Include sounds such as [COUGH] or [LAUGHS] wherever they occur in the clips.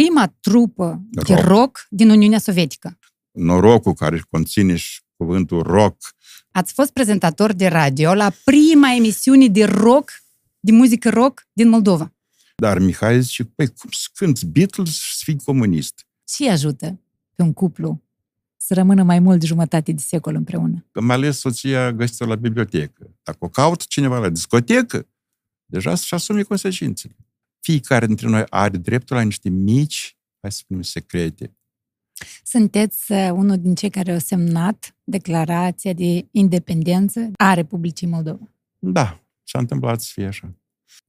prima trupă rock. de rock din Uniunea Sovietică. Norocul care conține și cuvântul rock. Ați fost prezentator de radio la prima emisiune de rock, de muzică rock din Moldova. Dar Mihai zice, păi cum să cânti Beatles și să fii comunist? Ce ajută pe un cuplu să rămână mai mult de jumătate de secol împreună? Că mai ales soția găsită la bibliotecă. Dacă o caută cineva la discotecă, deja să-și asume consecințele. Fiecare dintre noi are dreptul la niște mici, hai să spunem, secrete. Sunteți uh, unul din cei care au semnat declarația de independență a Republicii Moldova. Da, s-a întâmplat să fie așa.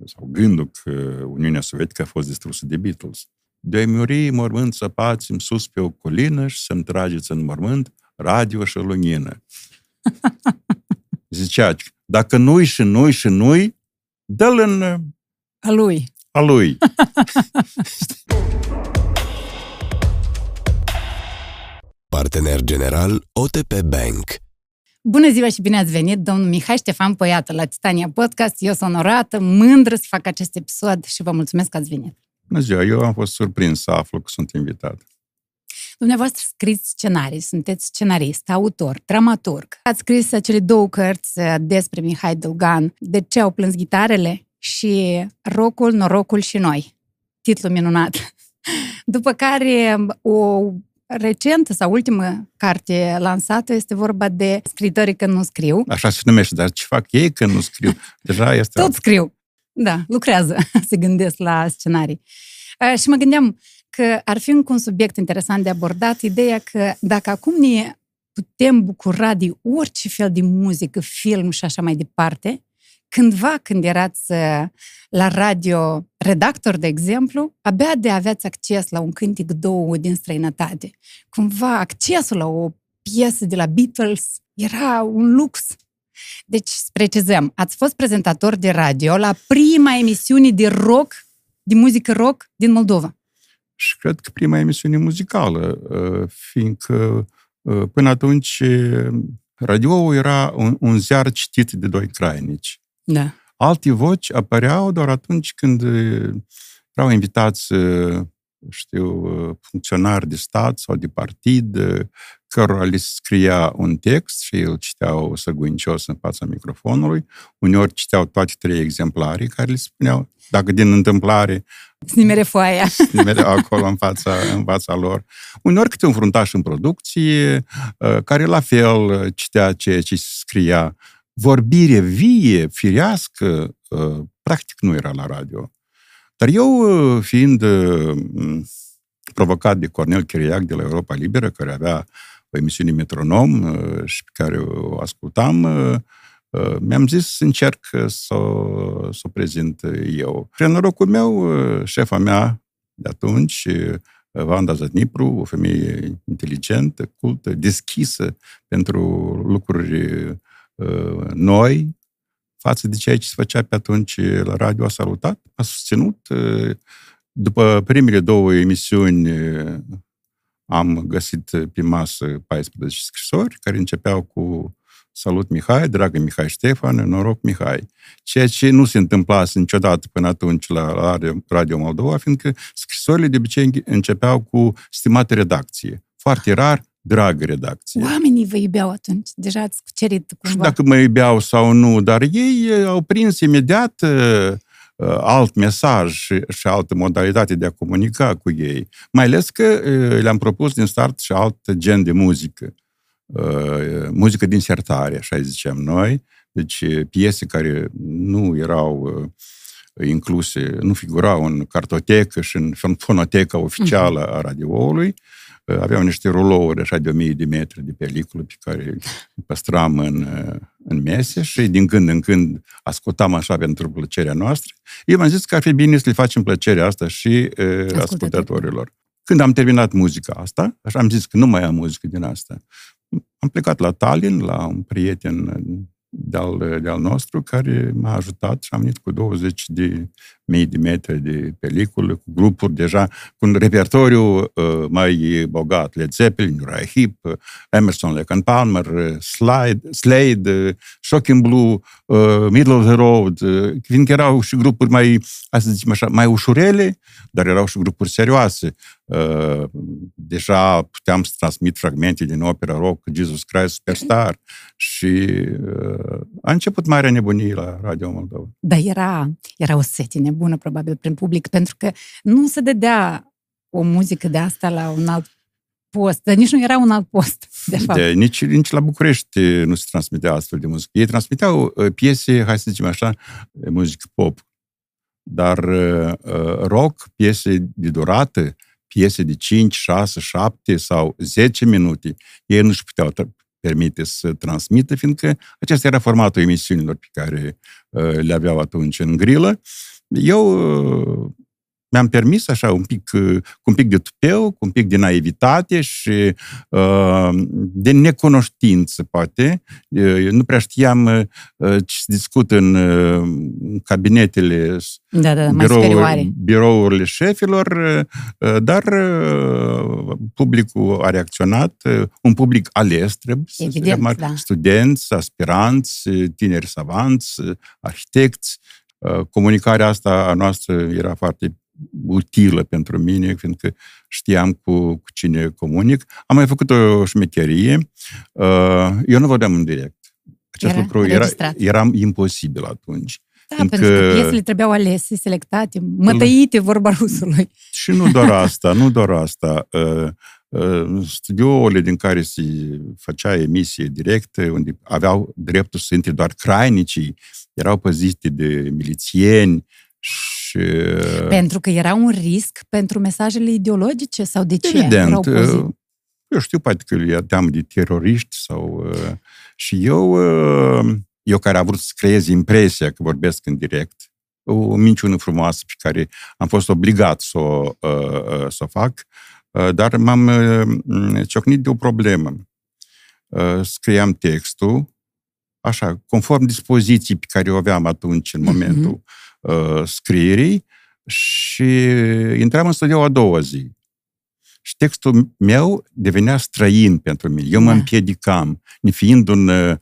Sau gândul că Uniunea Sovietică a fost distrusă de Beatles. De-ai muri mormânt săpați sus pe o colină și să-mi trageți în mormânt radio și lumină. [LAUGHS] Zicea, dacă nu-i și nu-i și nu-i, dă-l în... A lui. A lui. [LAUGHS] Partener general OTP Bank. Bună ziua și bine ați venit, domnul Mihai Ștefan Poiată la Titania Podcast. Eu sunt onorată, mândră să fac acest episod și vă mulțumesc că ați venit. Bună ziua, eu am fost surprins să aflu că sunt invitat. Dumneavoastră scriți scenarii, sunteți scenarist, autor, dramaturg. Ați scris acele două cărți uh, despre Mihai Dulgan, De ce au plâns gitarele și Rocul, Norocul și Noi. Titlu minunat. [LAUGHS] După care um, o recentă sau ultimă carte lansată este vorba de scritorii când nu scriu. Așa se numește, dar ce fac ei când nu scriu? Deja este... Tot scriu. Da, lucrează, [LAUGHS] se gândesc la scenarii. Uh, și mă gândeam că ar fi un subiect interesant de abordat, ideea că dacă acum ne putem bucura de orice fel de muzică, film și așa mai departe, cândva când erați uh, la radio redactor, de exemplu, abia de aveați acces la un cântec două din străinătate. Cumva accesul la o piesă de la Beatles era un lux. Deci, precizăm, ați fost prezentator de radio la prima emisiune de rock, de muzică rock din Moldova. Și cred că prima emisiune muzicală, uh, fiindcă uh, până atunci radio era un, un ziar citit de doi crainici. Da. Alte voci apăreau doar atunci când erau invitați, știu, funcționari de stat sau de partid, cărora le scria un text și el citeau săguincios în fața microfonului. Uneori citeau toate trei exemplare care le spuneau, dacă din întâmplare Snimere foaia. Snimere acolo în fața, în fața lor. Uneori câte un fruntaș în producție, care la fel citea ceea ce scria vorbire vie, firească, uh, practic nu era la radio. Dar eu, uh, fiind uh, provocat de Cornel Chiriac de la Europa Liberă, care avea o emisiune metronom și pe care o ascultam, mi-am zis să încerc să, să o prezint eu. Prin norocul meu, șefa mea de atunci, Vanda Zatnipru, o femeie inteligentă, cultă, deschisă pentru lucruri Uh, noi față de ceea ce se făcea pe atunci la radio a salutat, a susținut. Uh, după primele două emisiuni uh, am găsit pe masă 14 scrisori care începeau cu Salut Mihai, dragă Mihai Ștefan, noroc Mihai. Ceea ce nu se întâmpla niciodată până atunci la Radio Moldova, fiindcă scrisorile de obicei începeau cu stimată redacție. Foarte rar dragă redacție. Oamenii vă iubeau atunci, deja ați cucerit cumva. Și dacă mă iubeau sau nu, dar ei uh, au prins imediat uh, uh, alt mesaj și, și altă modalitate de a comunica cu ei. Mai ales că uh, le-am propus din start și alt gen de muzică. Uh, muzică din sertare, așa zicem noi. Deci uh, piese care nu erau uh, incluse, nu figurau în cartotecă și în fonoteca oficială a radioului, aveau niște rulouri așa de o mie de metri de peliculă pe care îi păstram în, în mese și din când în când ascultam așa pentru plăcerea noastră. Eu m-am zis că ar fi bine să le facem plăcerea asta și uh, ascultătorilor. Când am terminat muzica asta, așa am zis că nu mai am muzică din asta, am plecat la Tallinn, la un prieten de-al, de-al nostru, care m-a ajutat și am venit cu 20 de mii de metri de pelicule, cu grupuri deja, cu un repertoriu uh, mai bogat. Led Zeppelin, Uriah Heep, uh, Emerson, Lake and Palmer, uh, Slide, Slade, uh, Shocking Blue, uh, Middle of the Road, uh, fiindcă erau și grupuri mai, hai să zicem așa, mai ușurele, dar erau și grupuri serioase. Uh, deja puteam să transmit fragmente din opera rock, Jesus Christ Superstar și uh, a început marea nebunie la Radio Moldova. Dar era, era o sete nebună, probabil, prin public, pentru că nu se dădea o muzică de asta la un alt post, dar nici nu era un alt post, [LAUGHS] de fapt. De, nici, nici la București nu se transmitea astfel de muzică. Ei transmiteau uh, piese, hai să zicem așa, muzică pop, dar uh, rock, piese de durată, piese de 5, 6, 7 sau 10 minute, ei nu-și puteau permite să transmită, fiindcă acesta era formatul emisiunilor pe care uh, le aveau atunci în grilă. Eu uh, mi-am permis așa un pic, uh, cu un pic de tupeu, cu un pic de naivitate și uh, de necunoștință, poate. Eu nu prea știam uh, ce se discută în uh, cabinetele, da, da, birou, birourile șefilor, uh, dar uh, publicul a reacționat, uh, un public ales, trebuie să Evident, să da. studenți, aspiranți, tineri savanți, arhitecți, comunicarea asta a noastră era foarte utilă pentru mine, fiindcă știam cu, cu cine comunic. Am mai făcut o șmecherie. Uh, eu nu vorbeam în direct. Acest era lucru era, era imposibil atunci. Da, pentru că piesele trebuiau alese, selectate, mătăite, vorba rusului. Și nu doar [LAUGHS] asta, nu doar asta. Uh, uh, studiourile din care se făcea emisie directă, unde aveau dreptul să intre doar crainicii, erau păzite de milițieni, și... Pentru că era un risc pentru mesajele ideologice sau de ce? Evident. Eu știu, poate că le teamă de teroriști sau... Uh, și eu, uh, eu care am vrut să creez impresia că vorbesc în direct, o minciună frumoasă pe care am fost obligat să o, uh, să o fac, dar m-am ciocnit de o problemă. Scriam textul, așa, conform dispoziții pe care o aveam atunci, în mhm. momentul uh-huh uh, scrierii și intram în studio a doua zi. Și textul meu devenea străin pentru mine. Eu mă da. împiedicam, nefiind un, uh,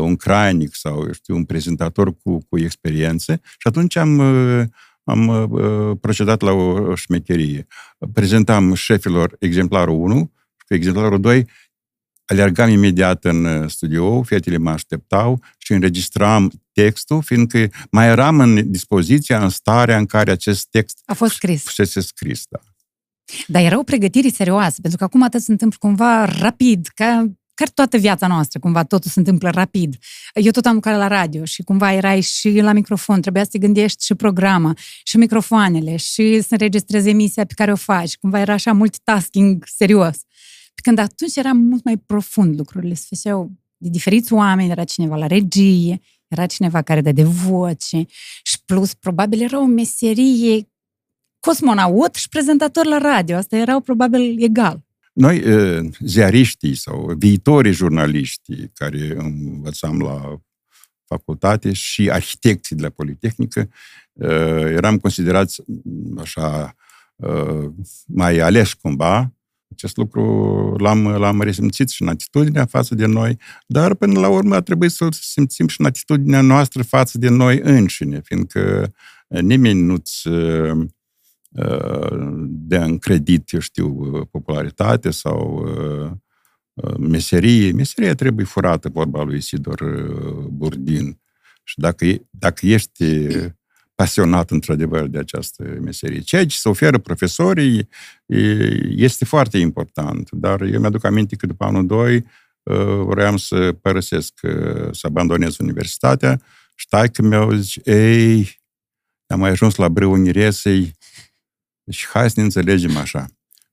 un cranic sau, eu știu, un prezentator cu, cu experiență. Și atunci am, uh, am uh, procedat la o șmecherie. Prezentam șefilor exemplarul 1 și exemplarul 2 alergam imediat în uh, studio, fetele mă așteptau și înregistram textul, fiindcă mai eram în dispoziția, în starea în care acest text a fost scris. Fusese scris, da. Dar era o pregătire serioasă, pentru că acum atât se întâmplă cumva rapid, ca, ca toată viața noastră, cumva totul se întâmplă rapid. Eu tot am lucrat la radio și cumva erai și la microfon, trebuia să te gândești și programa, și microfoanele, și să înregistrezi emisia pe care o faci. Cumva era așa multitasking serios. Când atunci era mult mai profund lucrurile, se făceau de diferiți oameni, era cineva la regie, era cineva care dă de voce și plus probabil era o meserie cosmonaut și prezentator la radio. Asta erau probabil egal. Noi, ziariștii sau viitorii jurnaliști care învățam la facultate și arhitecții de la Politehnică, eram considerați așa mai aleși cumva acest lucru l-am, l-am resimțit și în atitudinea față de noi, dar până la urmă a trebuit să-l simțim și în atitudinea noastră față de noi înșine, fiindcă nimeni nu-ți uh, dă în credit, eu știu, popularitate sau uh, meserie. Meseria trebuie furată, vorba lui Isidor uh, Burdin. Și dacă, dacă ești pasionat într-adevăr de această meserie. Ceea ce se oferă profesorii este foarte important, dar eu mi-aduc aminte că după anul 2 vreau să părăsesc, să abandonez universitatea și taică mi-au zis, ei, am mai ajuns la brâul Niresei și hai să ne înțelegem așa.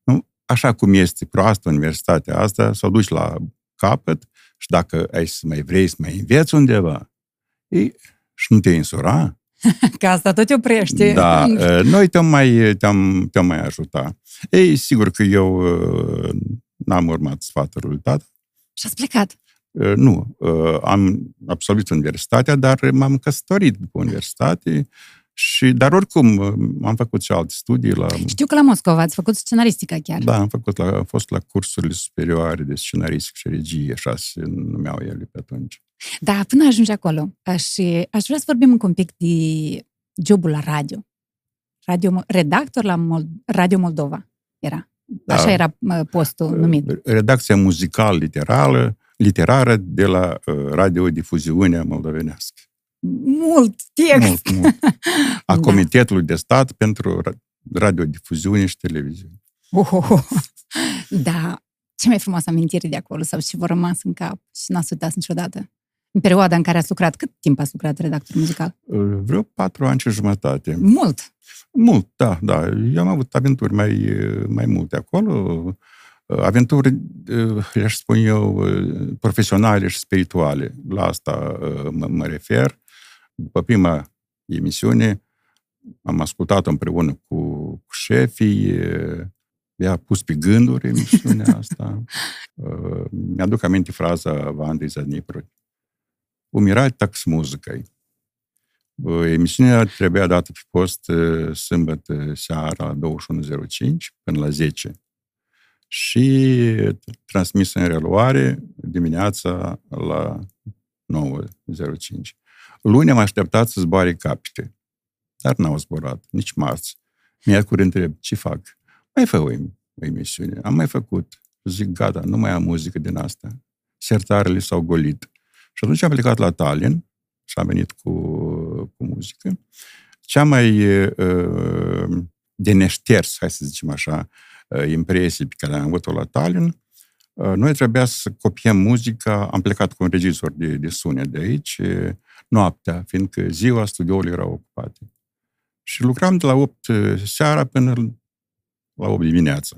Nu, așa cum este proastă universitatea asta, să o duci la capăt și dacă ai să mai vrei să mai înveți undeva, ei, și nu te insura, [LAUGHS] Că asta tot te oprește. Da, [LAUGHS] noi te-am mai, te-am, te-am mai ajuta. Ei, sigur că eu n-am urmat sfatul lui tată. Și ați plecat? Nu, am absolvit universitatea, dar m-am căsătorit după universitate Și, dar oricum, am făcut și alte studii la... Știu că la Moscova ați făcut scenaristica chiar. Da, am făcut la, am fost la cursurile superioare de scenaristică și regie, așa se numeau ele pe atunci. Da, până ajungi acolo. Și aș vrea să vorbim încă un pic de jobul la radio. radio redactor la Mol- Radio Moldova era. Așa Da. era uh, postul numit. Redacția muzical-literară literară de la uh, radiodifuziunea moldovenească. Mult text! Mult, mult. [LAUGHS] A Da. Comitetului de Stat pentru ra- radiodifuziune și televiziune. Oh, da, ce mai frumoasă amintiri de acolo sau ce v-au rămas în cap și n-ați uitat niciodată? În perioada în care ați lucrat, cât timp ați lucrat redactor muzical? Uh, Vreo patru ani și jumătate. Mult! Mult, da, da. Eu am avut aventuri mai, mai multe acolo. Aventuri, le-aș spune eu, profesionale și spirituale. La asta mă, mă refer. După prima emisiune, am ascultat împreună cu, cu șefii, mi-a pus pe gânduri emisiunea [LAUGHS] asta. Mi-aduc aminte fraza Vandei Zadnipru. Umirat tax muzicai. Emisiunea trebuia dată pe post sâmbătă seara la 21.05 până la 10 și transmisă în reluare dimineața la 9.05. Luni am așteptat să zboare capete, dar n-au zburat, nici marți. Miercuri întreb, ce fac? Mai fă o, o emisiune. Am mai făcut. Zic, gata, nu mai am muzică din asta. Sertarele s-au golit. Și atunci am plecat la Tallinn și am venit cu, cu muzică. Cea mai uh, de neșters, hai să zicem așa, uh, impresie pe care am avut-o la Tallinn, uh, noi trebuia să copiem muzica, am plecat cu un regizor de, de sunet de aici, uh, noaptea, fiindcă ziua studioului erau ocupate. Și lucram de la 8 seara până la 8 dimineața.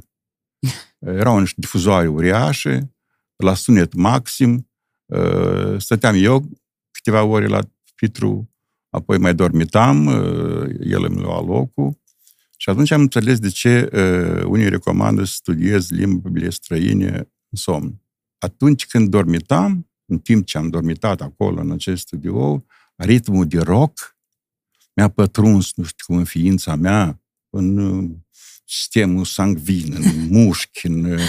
[LAUGHS] Erau niște difuzoare uriașe, la sunet maxim, uh, stăteam eu câteva ore la Pitru, apoi mai dormitam, el îmi lua locul și atunci am înțeles de ce uh, unii recomandă să studiez limbile străine în somn. Atunci când dormitam, în timp ce am dormitat acolo, în acest studio, ritmul de rock mi-a pătruns, nu știu cum, în ființa mea, în uh, sistemul sanguin, în mușchi, în uh,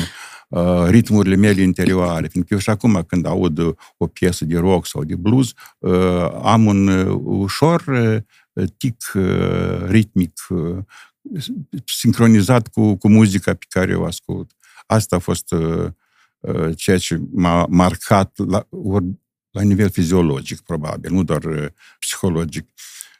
ritmurile mele interioare. Fiindcă eu și acum, când aud o piesă de rock sau de blues, uh, am un uh, ușor uh, tic uh, ritmic uh, sincronizat cu, cu muzica pe care o ascult. Asta a fost uh, uh, ceea ce m-a marcat la, or, la nivel fiziologic, probabil, nu doar uh, psihologic.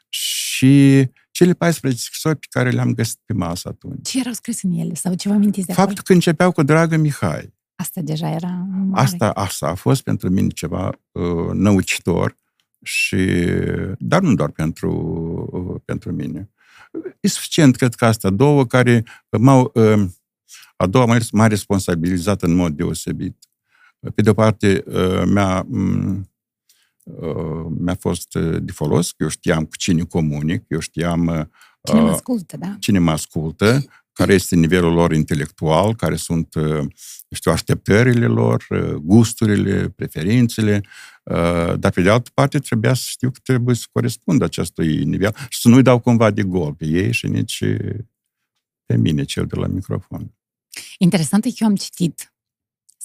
Și cele 14 scrisori pe care le-am găsit pe masă atunci. Ce erau scris în ele? Sau ce vă amintiți de Faptul acolo? că începeau cu Dragă Mihai. Asta deja era mare. Asta, asta a fost pentru mine ceva uh, năucitor, și, dar nu doar pentru, uh, pentru mine. E suficient, cred că asta două care m-au, uh, a doua m-a, m-a responsabilizat în mod deosebit. Pe de o parte, uh, mi-a, uh, mi-a fost de folos, că eu știam cu cine comunic, eu știam uh, Cine mă ascultă, da? cine mă ascultă, care este nivelul lor intelectual, care sunt, uh, știu, așteptările lor, uh, gusturile, preferințele, uh, dar pe de altă parte trebuia să știu că trebuie să corespund acestui nivel și să nu-i dau cumva de gol pe ei și nici pe mine, cel de la microfon. Interesant e că eu am citit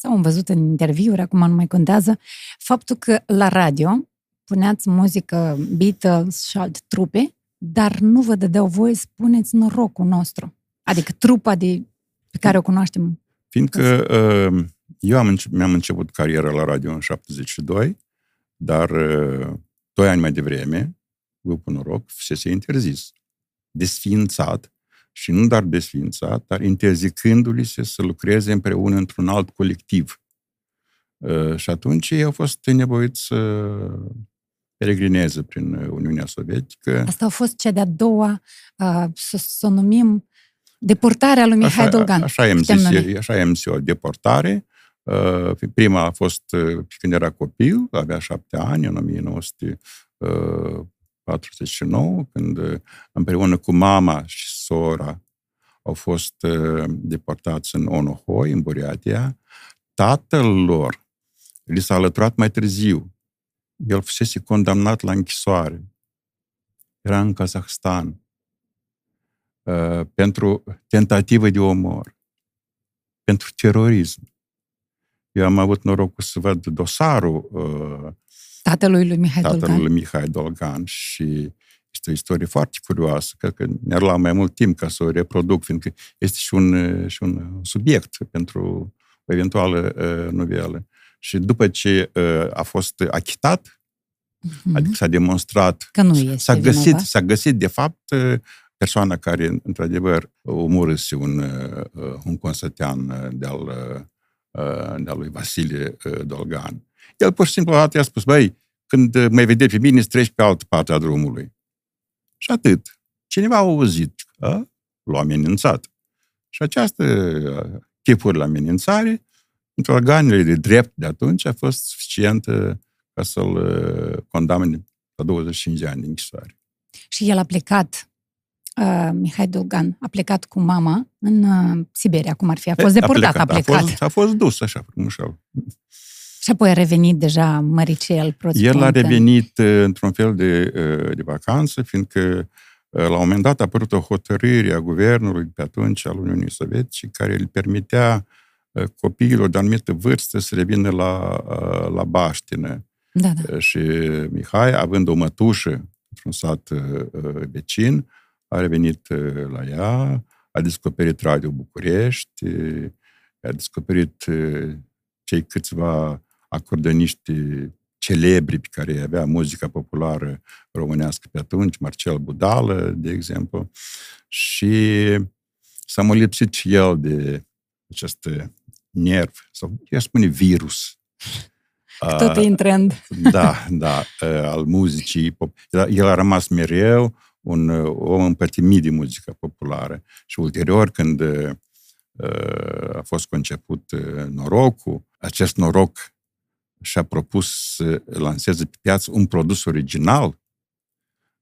sau am văzut în interviuri, acum nu mai contează, faptul că la radio puneați muzică Beatles și alte trupe, dar nu vă dădeau voie să puneți norocul nostru. Adică trupa de, pe care o cunoaștem. Fiindcă uh, eu am, mi-am început cariera la radio în 72, dar uh, doi ani mai devreme, grupul Noroc fusese interzis, desființat și nu doar desființat, dar interzicându-li să lucreze împreună într-un alt colectiv. Uh, și atunci ei au fost nevoiți să peregrineze prin Uniunea Sovietică. Asta a fost cea de-a doua, uh, să, să o numim deportarea lui Mihai așa, Dolgan. Așa i-am zis, așa i-am zis eu, deportare. Uh, prima a fost uh, când era copil, avea șapte ani, în 1949, când uh, împreună cu mama și sora au fost deportați în Onohoi, în Buriatia. Tatăl lor li s-a alăturat mai târziu. El fusese condamnat la închisoare. era în Kazahstan uh, pentru tentativă de omor, pentru terorism. Eu am avut norocul să văd dosarul uh, tatălui lui Mihai tatălui Dolgan. lui Mihai Dolgan și este o istorie foarte curioasă. Cred că ne-ar lua mai mult timp ca să o reproduc, fiindcă este și un, și un subiect pentru o eventuală uh, novelă. Și după ce uh, a fost achitat, Mhm. adică s-a demonstrat, Că nu este s-a găsit, vinovat. s-a găsit de fapt uh, persoana care, într-adevăr, omorâse un, uh, un consătean uh, de-al, uh, de-al lui Vasile uh, Dolgan. El pur și simplu odată i-a spus, băi, când uh, mai vede pe mine, îți treci pe altă parte a drumului. Și atât. Cineva a auzit, a? l-a amenințat. Și această uh, chipuri la amenințare, între organele de drept de atunci, a fost suficientă ca să-l uh, condamne la 25 de ani de închisoare. Și el a plecat, uh, Mihai Dolgan, a plecat cu mama în uh, Siberia, cum ar fi. A fost deportat, a plecat. A fost, a fost dus așa, frumușel. Și apoi a revenit deja măricel, prost El a spun, revenit uh, într-un fel de, uh, de vacanță, fiindcă uh, la un moment dat a apărut o hotărâre a guvernului pe atunci al Uniunii Sovietice care îl permitea uh, copiilor de anumită vârstă să revină la, uh, la baștină. Da, da. Și Mihai, având o mătușă într-un sat uh, uh, vecin, a revenit uh, la ea, a descoperit Radio București, uh, a descoperit uh, cei câțiva acordoniști celebri pe care îi avea muzica populară românească pe atunci, Marcel Budală, de exemplu, și s-a molipsit și el de acest nerv, sau eu spune virus. [LAUGHS] Tot e în trend. [LAUGHS] Da, da, al muzicii. pop- El a rămas mereu un uh, om împătimit de muzica populară. Și ulterior, când uh, a fost conceput uh, norocul, acest noroc și-a propus să lanseze pe piață un produs original,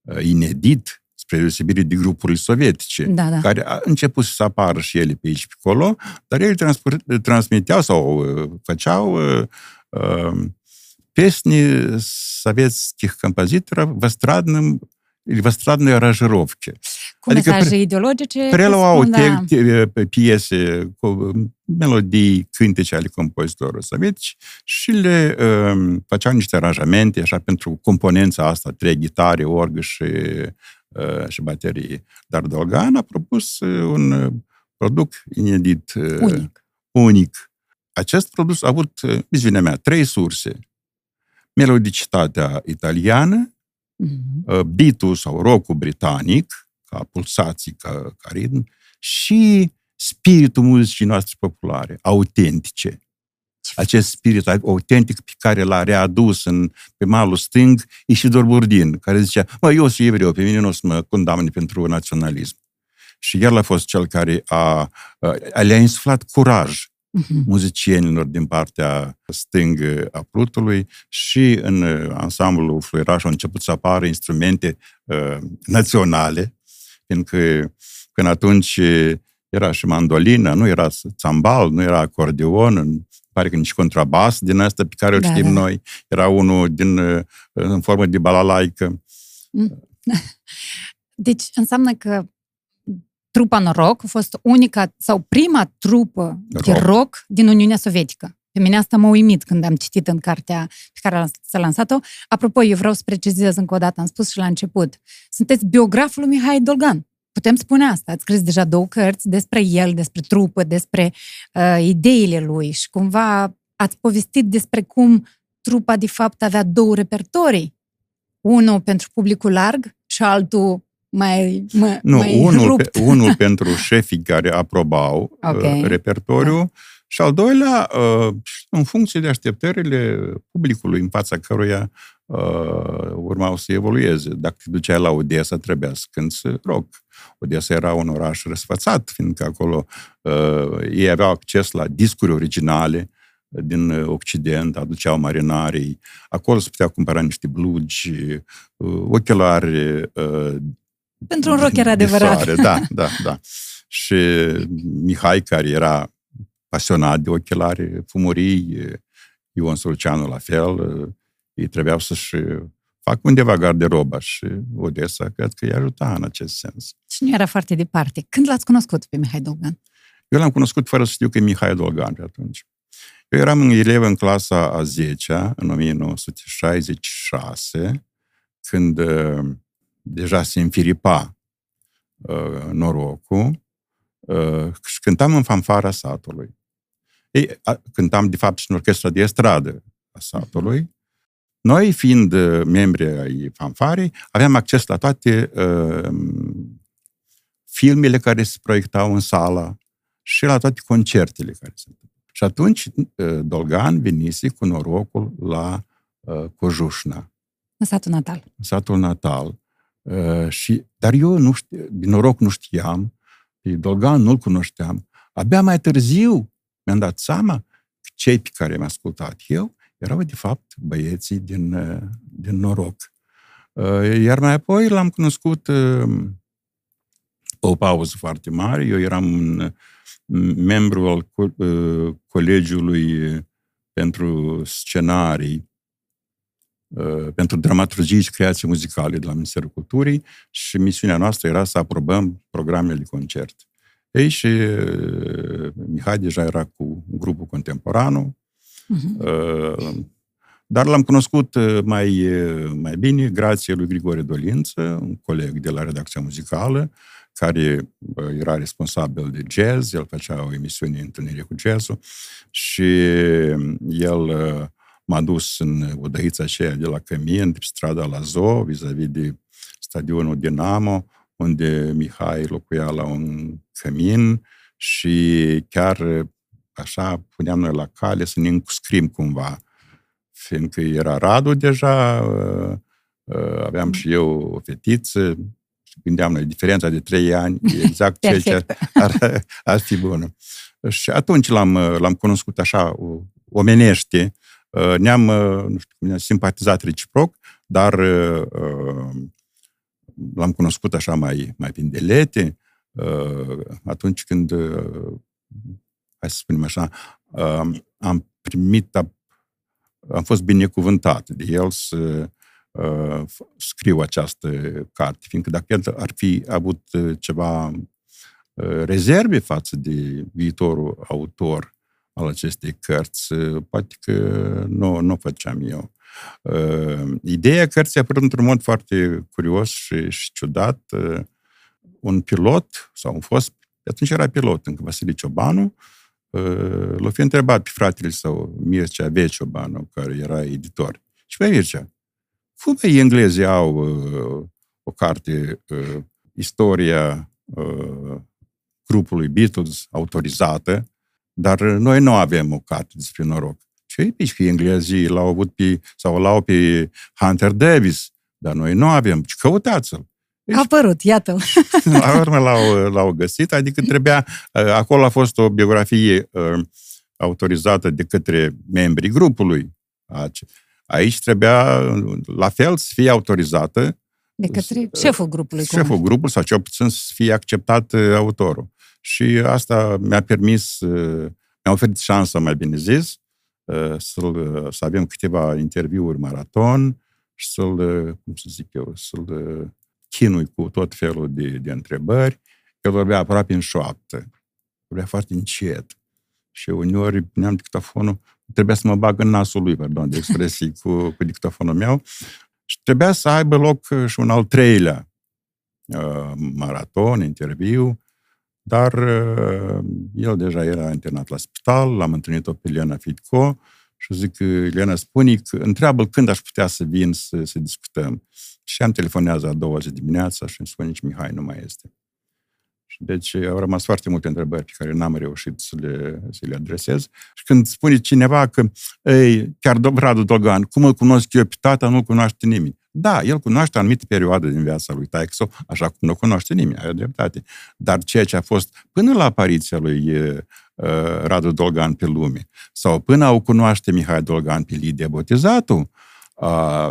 uh, inedit, spre deosebire de grupurile sovietice, Da, da. care a început să apară și ele pe aici pe acolo, dar ele transpor- transmiteau sau uh, făceau uh, uh, песни советских композиторов в эстрадном ilustratele aranjărovce. Cu adică mesaje pre, ideologice? Preluau da. te, te, piese cu melodii, cântece ale compozitorului sovietic și le um, făceau niște aranjamente, așa, pentru componența asta, trei gitare, orgă și, uh, și baterie. Dar Dolgan a propus uh, un uh, produs inedit, uh, unic. Acest produs a avut, viziunea mea, trei surse. Melodicitatea italiană, Mhm. uh, beat-ul sau rock britanic, ca pulsații, ca, ca ritm, și spiritul muzicii noastre populare, autentice. Acest spirit autentic pe care l-a readus în, pe malul stâng Isidor Burdin, care zicea, mă, eu sunt evreu, pe mine nu o să mă condamne pentru naționalism. Și el a fost cel care a, a, le-a insuflat curaj Mhm. muzicienilor din partea stângă a Prutului și în uh, ansamblul Fluiraș au început să apară instrumente uh, naționale, fiindcă până atunci uh, era și mandolina, nu era țambal, nu era acordeon, îmi pare că nici contrabas din asta pe care îl Da, știm da. noi, era unul din, uh, în formă de balalaică. [LAUGHS] Deci înseamnă că trupa Noroc a fost unica sau prima trupă de Rock. rock din Uniunea Sovietică. Pe mine asta m-a uimit când am citit în cartea pe care s-a lansat-o. Apropo, eu vreau să precizez încă o dată, am spus și la început. Sunteți biograful lui Mihai Dolgan. Putem spune asta. Ați scris deja două cărți despre el, despre trupă, despre uh, ideile lui și cumva ați povestit despre cum trupa de fapt avea două repertorii. Unul pentru publicul larg și altul mai, mai, Nu, mai unul, rupt. pe, unul [LAUGHS] pentru șefii care aprobau Ok. uh, repertoriu și al doilea, uh, în funcție de așteptările publicului în fața căruia uh, urmau să evolueze. Dacă te duceai la Odessa, trebuia să cânți rock. Odessa era un oraș răsfățat, fiindcă acolo uh, ei aveau acces la discuri originale din uh, Occident, aduceau marinarii. Acolo se putea cumpăra niște blugi, uh, ochelari uh, Pentru un rocker de adevărat. soare, [LAUGHS] Da, da, da. Și Mihai, care era pasionat de ochelari fumurii, Ion Sulceanu la fel, ei trebuiau să-și fac undeva garderoba și Odessa cred că i ajuta în acest sens. Și nu era foarte departe. Când l-ați cunoscut pe Mihai Dolgan? Eu l-am cunoscut fără să știu că e Mihai Dolgan pe atunci. Eu eram în elev în clasa a 10 în 1966, când uh, deja se înfiripa uh, norocul uh, și cântam în fanfara satului. Ei, a, cântam, de fapt, și în orchestra de estradă a satului. Noi, fiind uh, membri ai fanfarei, aveam acces la toate uh, filmele care se proiectau în sala și la toate concertele care se întâmplau. Și atunci uh, Dolgan venise cu norocul la uh, Cojușna. În satul natal. În satul natal. Uh, și, dar eu, nu știu, din noroc, nu știam, pe Dolgan nu-l cunoșteam. Abia mai târziu mi-am dat seama că cei pe care mi-am ascultat eu erau, de fapt, băieții din, uh, din noroc. Uh, iar mai apoi l-am cunoscut uh, o pauză foarte mare. Eu eram un membru al colegiului pentru scenarii, pentru dramaturgii și creații muzicale de la Ministerul Culturii și misiunea noastră era să aprobăm programele de concert. Ei și Mihai deja era cu grupul contemporanul, uh-huh. dar l-am cunoscut mai, mai bine grație lui Grigore Dolință, un coleg de la redacția muzicală, care era responsabil de jazz, el făcea o emisiune întâlnire cu jazzul și el m-a dus în odăița aceea de la Cămin, pe strada la Zoo, vis-a-vis de stadionul Dinamo, unde Mihai locuia la un cămin și chiar așa puneam noi la cale să ne înscrim cumva, fiindcă era Radu deja, aveam și eu o fetiță, gândeam noi, diferența de trei ani, [LAUGHS] exact ceea ce ar, ar fi bună. Și atunci l-am, l-am cunoscut așa omenește, ne-am, nu știu, ne-am simpatizat reciproc, dar l-am cunoscut așa mai, mai prin delete, atunci când, hai să spunem așa, am primit, am fost binecuvântat de el să scriu această carte, fiindcă dacă el ar fi avut ceva rezerve față de viitorul autor al acestei cărți, poate că nu, nu făceam eu. Uh, ideea cărții a apărut într-un mod foarte curios și, și ciudat. Uh, un pilot, sau un fost, atunci era pilot încă, Vasile Ciobanu, uh, l-a fi întrebat pe fratele său, Mircea V. Ciobanu, care era editor. Și pe Mircea, cum ei englezii au uh, o carte, uh, istoria uh, grupului Beatles autorizată, dar noi nu avem o carte despre noroc. Și și englezii l-au avut pe, sau l-au pe Hunter Davis, dar noi nu avem. Și căutați-l. Deci, a apărut, iată-l. [LAUGHS] La urmă l-au, l-au găsit, adică trebuia, acolo a fost o biografie uh, autorizată de către membrii grupului. Aici trebuia, la fel, să fie autorizată de către șeful grupului. Șeful cum? grupului, sau cel puțin să fie acceptat autorul. Și asta mi-a permis, mi-a oferit șansa, mai bine zis, să să avem câteva interviuri maraton și să-l, cum să zic eu, să-l chinui cu tot felul de, de întrebări. El vorbea aproape în șoaptă, vorbea foarte încet. Și uneori puneam dictafonul, trebuia să mă bag în nasul lui, pardon, de expresii, cu, cu dictafonul meu. Și trebuia să aibă loc și un al treilea uh, maraton, interviu, dar uh, el deja era internat la spital, l-am întâlnit-o pe Elena Fitco și zic, Elena, spune că întreabă când aș putea să vin să, să discutăm. Și am telefonează a doua zi dimineața și îmi spune că Mihai nu mai este. Deci au rămas foarte multe întrebări pe care n-am reușit să le, să le adresez. Și când spune cineva că, ei, chiar Radu Dogan, cum îl cunosc eu pe tata, nu-l cunoaște nimeni. Da, el cunoaște anumite perioade din viața lui Taixo, așa cum nu cunoaște nimeni, are dreptate. Dar ceea ce a fost până la apariția lui uh, Radu Dolgan pe lume, sau până au cunoaște Mihai Dolgan pe Lidia Botezatul, uh,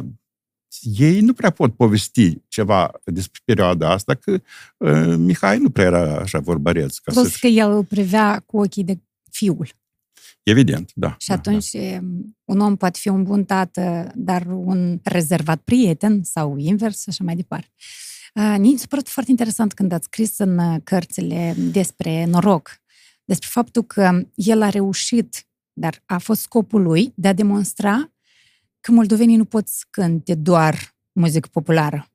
ei nu prea pot povesti ceva despre perioada asta, că uh, Mihai nu prea era așa vorbăreț. Ca Plus că el privea cu ochii de fiul. Evident, da. Și atunci da. un om poate fi un bun tată, dar un rezervat prieten sau invers și așa mai departe. Mi s-a părut foarte interesant când ați scris în cărțile despre noroc, despre faptul că el a reușit, dar a fost scopul lui de a demonstra că moldovenii nu pot să cânte doar muzică populară.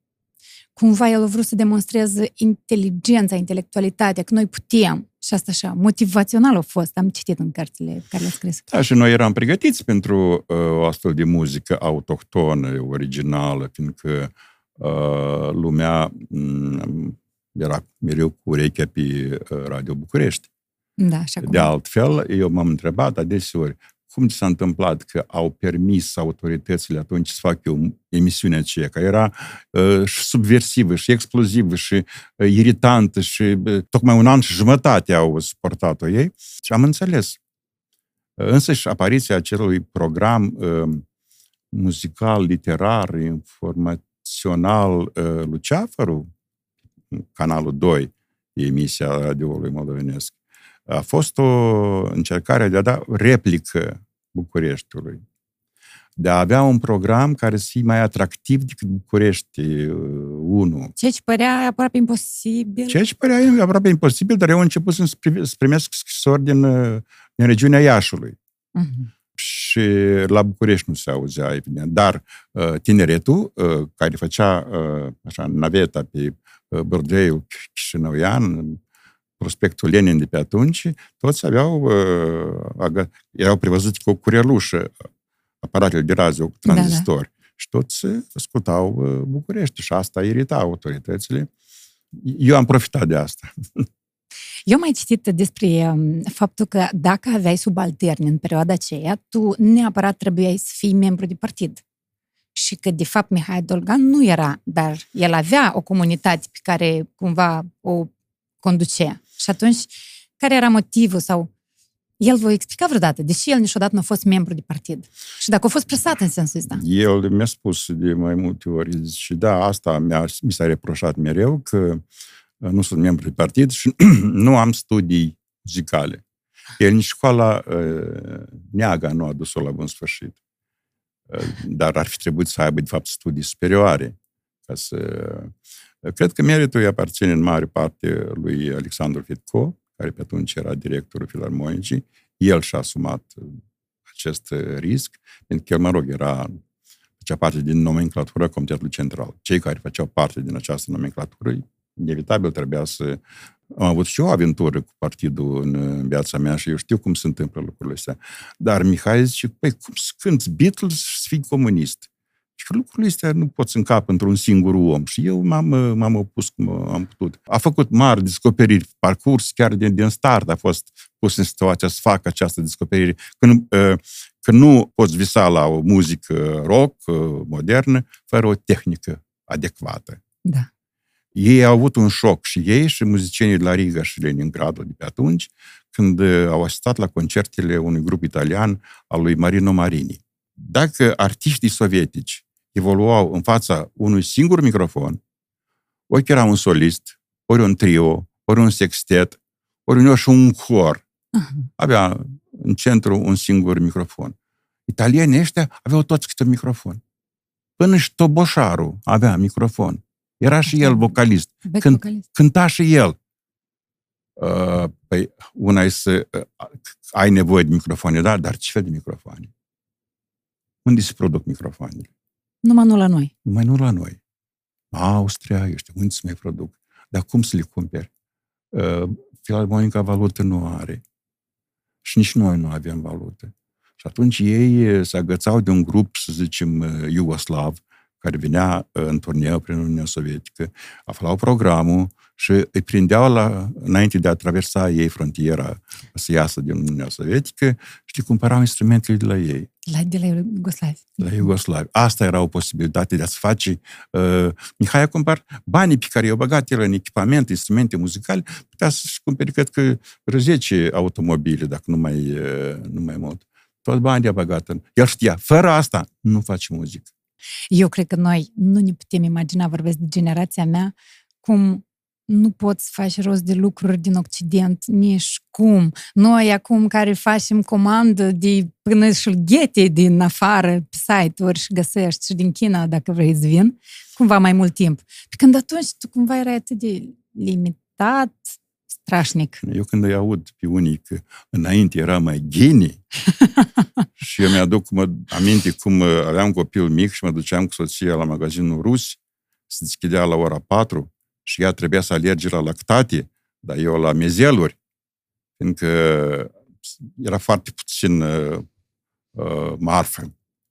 Cumva el a vrut să demonstreze inteligența, intelectualitatea, că noi putem. Și asta așa, motivațional a fost. Am citit în cărțile pe care le-a scris. Da, și noi eram pregătiți pentru uh, o astfel de muzică autohtonă, originală, fiindcă uh, lumea um, era mereu cu urechea pe uh, Radio București. Da, și acum. De altfel, eu m-am întrebat adeseori, cum s-a întâmplat că au permis autoritățile atunci să facă o emisiune aceea, care era uh, și subversivă, și explozivă, și uh, iritantă, și uh, tocmai un an și jumătate au suportat-o ei. Și am înțeles. Uh, însă și apariția acelui program uh, muzical, literar, informațional, uh, Luceafărul, canalul 2, emisia radioului moldovenesc, a fost o încercare de a da replică Bucureștiului, de a avea un program care să fie mai atractiv decât București 1. Uh, Ceea ce părea aproape imposibil. Ceea ce părea aproape imposibil, dar eu am început să primesc scrisori din, uh, din regiunea Iașului. Uh-huh. Și la București nu se auzea, evident. Dar uh, tineretul, care făcea așa, naveta pe bordeiul chișinăuian, prospectul Lenin de pe atunci, toți aveau, uh, erau prevăzuți cu o curelușă aparatele de radio cu tranzistori. Da, da. Și toți ascultau uh, București și asta irita autoritățile. Eu am profitat de asta. [LAUGHS] Eu am mai citit despre um, faptul că dacă aveai subalterni în perioada aceea, tu neapărat trebuiai să fii membru de partid. Și că, de fapt, Mihai Dolgan nu era, dar el avea o comunitate pe care cumva o conducea. Și atunci, care era motivul sau el vă explica vreodată de ce el niciodată nu a fost membru de partid? Și dacă a fost presat în sensul ăsta? El mi-a spus de mai multe ori și da, asta mi-a, mi s-a reproșat mereu că uh, nu sunt membru de partid și [CLEARS THROAT] nu am studii muzicale. El nici școala uh, Neaga nu a dus-o la bun sfârșit. Uh, dar ar fi trebuit să aibă, de fapt, studii superioare ca să Cred că meritul îi aparține în mare parte lui Alexandru Fitco, care pe atunci era directorul Filarmonicii. El și-a asumat uh, acest uh, risc, pentru că el, mă rog, era făcea parte din nomenclatura Comitetului Central. Cei care făceau parte din această nomenclatură, inevitabil trebuia să... Am avut și o aventură cu partidul în, în viața mea și eu știu cum se întâmplă lucrurile astea. Dar Mihai zice, păi cum să cânti Beatles și să fii comunist? Și lucrurile astea nu pot să încap într-un singur om. Și eu m-am, m-am opus cum am putut. A făcut mari descoperiri, parcurs chiar din, din start a fost pus în situația să facă această descoperire. Când, când nu poți visa la o muzică rock modernă fără o tehnică adecvată. Da. Ei au avut un șoc și ei și muzicienii de la Riga și Leningradul de pe atunci, când au asistat la concertele unui grup italian al lui Marino Marini. Dacă artiștii sovietici evoluau în fața unui singur microfon, ori era un solist, ori un trio, ori un sextet, ori uneori și un cor. Uh-huh. Avea în centru un singur microfon. Italienii ăștia aveau toți câte un microfon. Până și Toboșaru avea microfon. Era și el vocalist. Cânt, vocalist. Cânta și el. Uh, păi, una e să uh, ai nevoie de microfoane, da? Dar ce fel de microfoane? Unde se produc microfoanele? Numai nu la noi. Numai nu la noi. Austria, eu știu, unde se mai produc. Dar cum să le cumperi? Uh, Filarmonica valută nu are. Și nici noi nu avem valută. Și atunci ei uh, se agățau de un grup, să zicem, uh, iugoslav, care venea în turneu prin Uniunea Sovietică, aflau programul și îi prindeau la, înainte de a traversa ei frontiera să iasă din Uniunea Sovietică și îi cumpărau instrumentele de la ei. La, de la Iugoslavi. La Iugoslavi. Asta era o posibilitate de a-ți face... Uh, Mihai a cumpărat banii pe care i-au băgat el în echipament, instrumente muzicale, putea să-și cumpere, cred că, 10 automobile, dacă nu mai, uh, nu mai mult. Toți banii i-a băgat în... El știa, fără asta nu faci muzică. Eu cred că noi nu ne putem imagina, vorbesc de generația mea, cum nu poți să faci rost de lucruri din Occident, nici cum. Noi acum care facem comandă de până și ghete din afară pe site-uri și găsești și din China, dacă vrei să vin, cumva mai mult timp. Pe când atunci tu cumva erai atât de limitat, strașnic. Eu când îi aud pe unii că înainte era mai geni [LAUGHS] și eu mi-aduc mă, aminte cum uh, aveam copil mic și mă duceam cu soția la magazinul rus, se deschidea la ora 4 și ea trebuia să alerge la lactate, dar eu la mezeluri, fiindcă era foarte puțin uh, uh, marfă.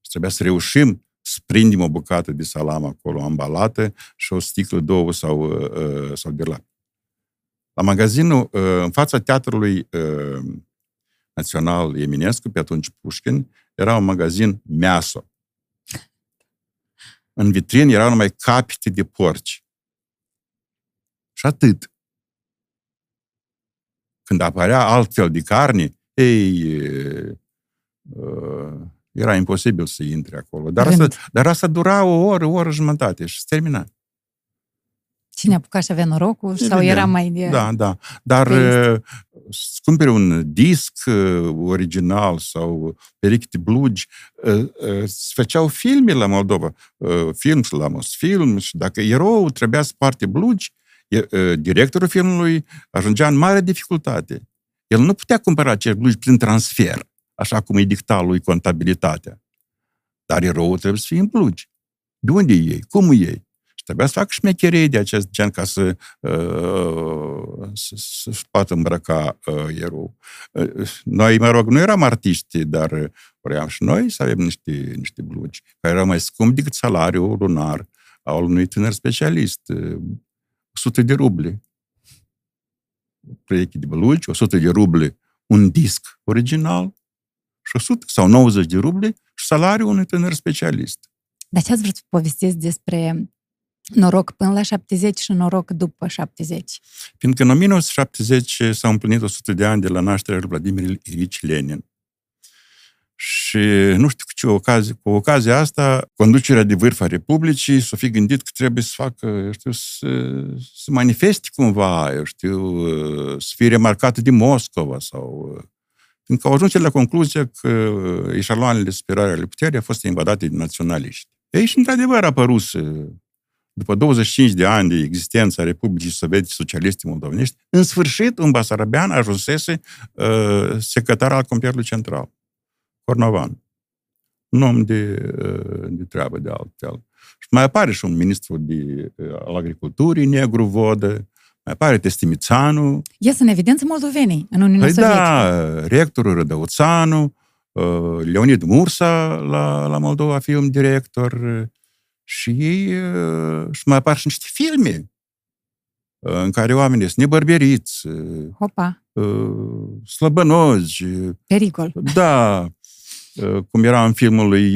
Și trebuia să reușim să prindem o bucată de salam acolo ambalată și o sticlă, două sau, uh, sau de lapte. La magazinul, uh, în fața teatrului uh, național Eminescu, pe atunci Pușkin, era un magazin Measo. În vitrin erau numai capite de porci. Și atât. Când apărea altfel de carne, ei, uh, era imposibil să intre acolo. Dar asta, dar asta dura o oră, o oră jumătate și se termina. Cine apuca și avea norocul Evident. sau era mai de... Da, da. Dar să cumpere un disc original sau perechi de blugi, se făceau filme la Moldova, film și la Mosfilm și dacă erou trebuia să parte blugi, directorul filmului ajungea în mare dificultate. El nu putea cumpăra acești blugi prin transfer, așa cum îi dicta lui contabilitatea. Dar eroul trebuie să fie în blugi. De unde ei? Cum ei? Și trebuia să facă șmecherii de acest gen ca să, uh, să, să-și poată îmbrăca uh, erou. Uh, noi, mă rog, nu eram artiști, dar vreau și noi să avem niște, niște blugi, care erau mai scump decât salariul lunar al unui tânăr specialist. 100 de ruble. Proiecte de blugi, 100 de ruble un disc original și 100 sau 90 de ruble și salariul unui tânăr specialist. Dar ce ați vrut să povestiți despre noroc până la 70 și noroc după 70. Fiindcă în 1970 s-au împlinit 100 de ani de la nașterea lui Vladimir Ilici Lenin. Și nu știu cu ce ocazie, cu ocazia asta, conducerea de vârf a Republicii s-a fi gândit că trebuie să facă, eu știu, să, să manifeste cumva, eu știu, să fie remarcată de Moscova sau... Fiindcă au ajuns la concluzia că eșaloanele superioare ale puterii au fost invadate de naționaliști. Ei, și într-adevăr a apărut după 25 de ani de existență a Republicii Sovietice Socialiste Moldovenești, în sfârșit un basarabean ajunsese uh, secretar al Comiterului Central, Cornovan. Un om de, uh, de treabă de altfel. Și mai apare și un ministru de, uh, al agriculturii, Negru Vodă, mai apare Testimițanu. Ies în evidență moldovenii în Uniunea păi Sovietică. da, rectorul Rădăuțanu, uh, Leonid Mursa la, la Moldova Film Director, și ei și mai apar și niște filme în care oamenii sunt nebărberiți, Hopa. slăbănozi. Pericol. Da, cum era în filmul lui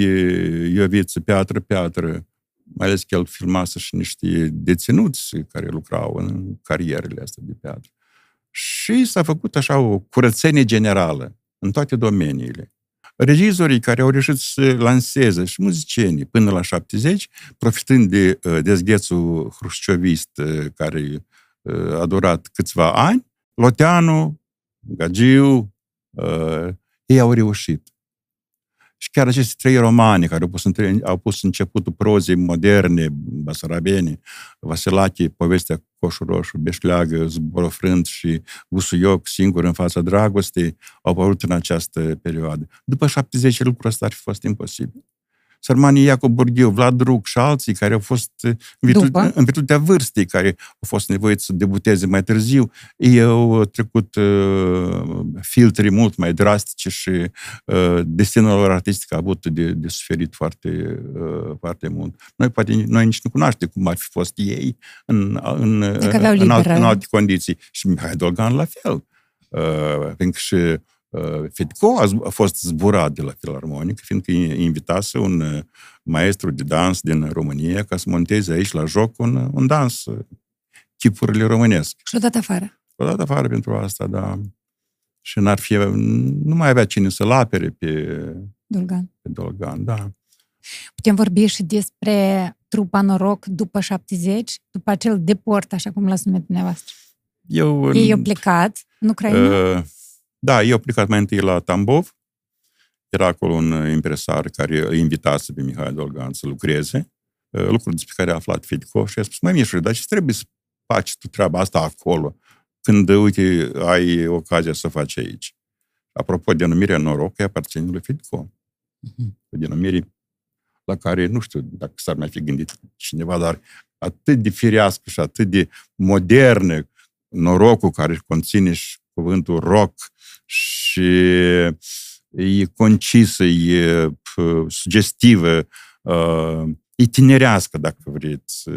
Ioviță, Piatră, Piatră, mai ales că el filmase și niște deținuți care lucrau în carierele astea de piatră. Și s-a făcut așa o curățenie generală în toate domeniile regizorii care au reușit să lanseze și muzicienii până la 70, profitând de uh, dezghețul hrușciovist uh, care uh, a durat câțiva ani, Loteanu, Gagiu, ei au reușit. Și chiar aceste trei romani care au pus, între, au pus începutul prozei moderne, basarabene, Vasilache, povestea Coșul Roșu, Beșleagă, Zborofrânt și Usuioc, singur în fața dragostei, au apărut în această perioadă. După 70 lucrul ăsta ar fi fost imposibil sărmanii Iacob Burghiu, Vlad Ruc și alții care au fost în, virtute, în virtutea vârstei, care au fost nevoiți să debuteze mai târziu, ei au trecut uh, filtre mult mai drastice și uh, destinul lor artistic a avut de, de suferit foarte, uh, foarte mult. Noi poate noi nici nu cunoaștem cum ar fi fost ei în, în, în, în, alte, în alte condiții. Și Mihai Dolgan la fel. Uh, pentru că și Fedco a fost zburat de la filarmonic, fiindcă invitase un maestru de dans din România ca să monteze aici la joc un, un dans, chipurile românesc. Și l-a dat afară. L-a dat afară pentru asta, da. Și n-ar fi, nu mai avea cine să-l apere pe Dolgan. Pe Dolgan, da. Putem vorbi și despre trupa noroc după 70, după acel deport, așa cum l-ați numit dumneavoastră. Eu, Ei au plecat în Ucraina? Uh, da, eu au plecat mai întâi la Tambov. Era acolo un impresar care îi invitase pe Mihai Dolgan să lucreze. Uh, lucruri despre care a aflat Fedco și a spus, mai Mișule, dar ce trebuie să faci tu treaba asta acolo? Când, uite, ai ocazia să faci aici. Apropo, denumirea noroc, ea aparține lui Fedco. Mhm. Denumiri la care, nu știu dacă s-ar mai fi gândit cineva, dar atât de firească și atât de modernă, norocul care conține și cuvântul rock și e concisă, e p- sugestivă, uh, e tinerească, dacă vreți.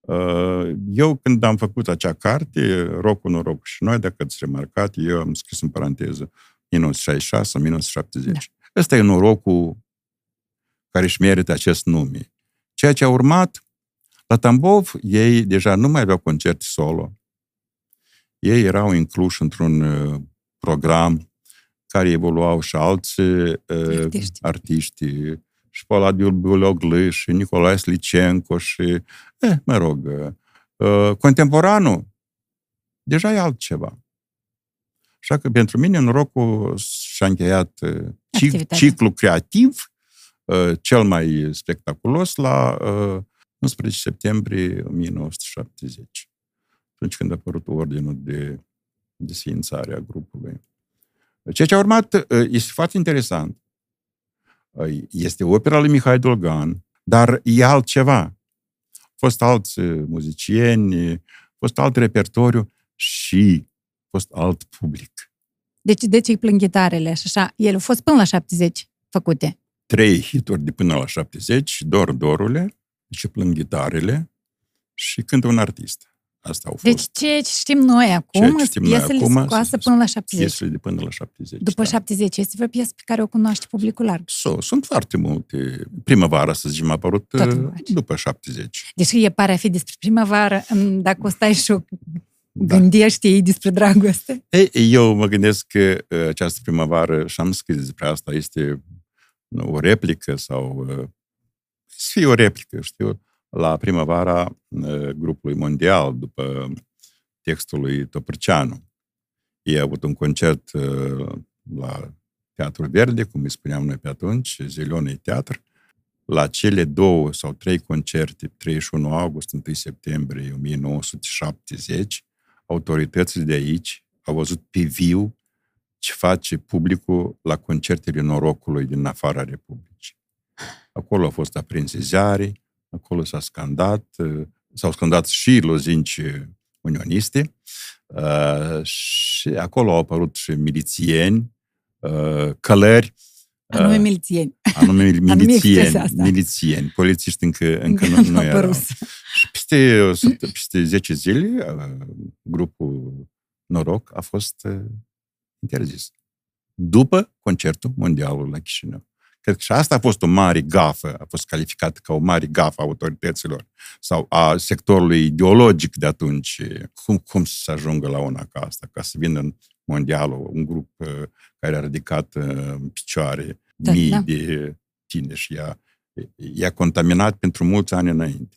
Uh, eu, când am făcut acea carte, Rocul, Norocul și noi, dacă ați remarcat, eu am scris în paranteză 1966 1970. Da. Ăsta e norocul care își merită acest nume. Ceea ce a urmat, la Tambov, ei deja nu mai aveau concerte solo. Ei erau incluși într-un uh, program care evoluau și alți uh, Artiști. artiști, și Palladiul Buloglu, și Nicolae Slicenco, și, eh, mă rog, uh, contemporanul deja e altceva. Așa că pentru mine norocul și-a încheiat uh, cic- Activitatea. ciclu creativ uh, cel mai spectaculos la uh, 11 septembrie 1970, atunci când a apărut ordinul de desființare a grupului. Ceea ce a urmat uh, este foarte interesant. Uh, Este opera lui Mihai Dolgan, dar e altceva. Au fost alți uh, muzicieni, a fost alt repertoriu și a fost alt public. Deci, deci îi plâng ghitarele și așa. Ele au fost până la 70 făcute. Trei hituri de până la 70, Dor Dorule, și plâng gitarele și cântă un artist. Asta au fost Deci ceea ce știm noi acum, Ceea ce știm noi piesele acum, scoase sunt până la 70. piesele de până la 70. După da. 70 este vreo piesă pe care o cunoaște publicul larg. So, sunt foarte multe. Primăvara, să zicem, a apărut Toată uh, face. după 70. Deși e pare a fi despre primăvară, în- dacă o stai și o Da. gândești ei despre dragoste. Ei, eu mă gândesc că uh, această primăvară, și am scris despre asta, este nu, o replică sau uh, să fie o replică, știu, la primăvara uh, grupului mondial, după textul lui Topârceanu. Ei au avut un concert uh, la Teatrul Verde, cum îi spuneam noi pe atunci, Zelionei Teatr. La cele două sau trei concerte, 31 august, 1 septembrie 1970, autoritățile de aici au văzut pe viu ce face publicul la concertele norocului din afara Republicii. Acolo au fost aprinse ziare, acolo s-a scandat, uh, s-au scandat și lozinci unioniste uh, și acolo au apărut și milițieni, uh, călări, Anume uh, milițieni. anume [LAUGHS] expresia milițieni, asta. milițieni, polițiști încă, încă Încă nu, [LAUGHS] nu nu a erau. apărut. Și peste, o săpt- peste 10 zile, uh, grupul Noroc a fost uh, interzis. După concertul mondial la Chișinău. Cred că și asta a fost o mare gafă, a fost calificată ca o mare gafă a autorităților sau a sectorului ideologic de atunci. Cum, cum să se ajungă la una ca asta, ca să vină în mondialul un grup uh, care a ridicat uh, în picioare Da, mii da. de tineri și i-a, i-a contaminat pentru mulți ani înainte.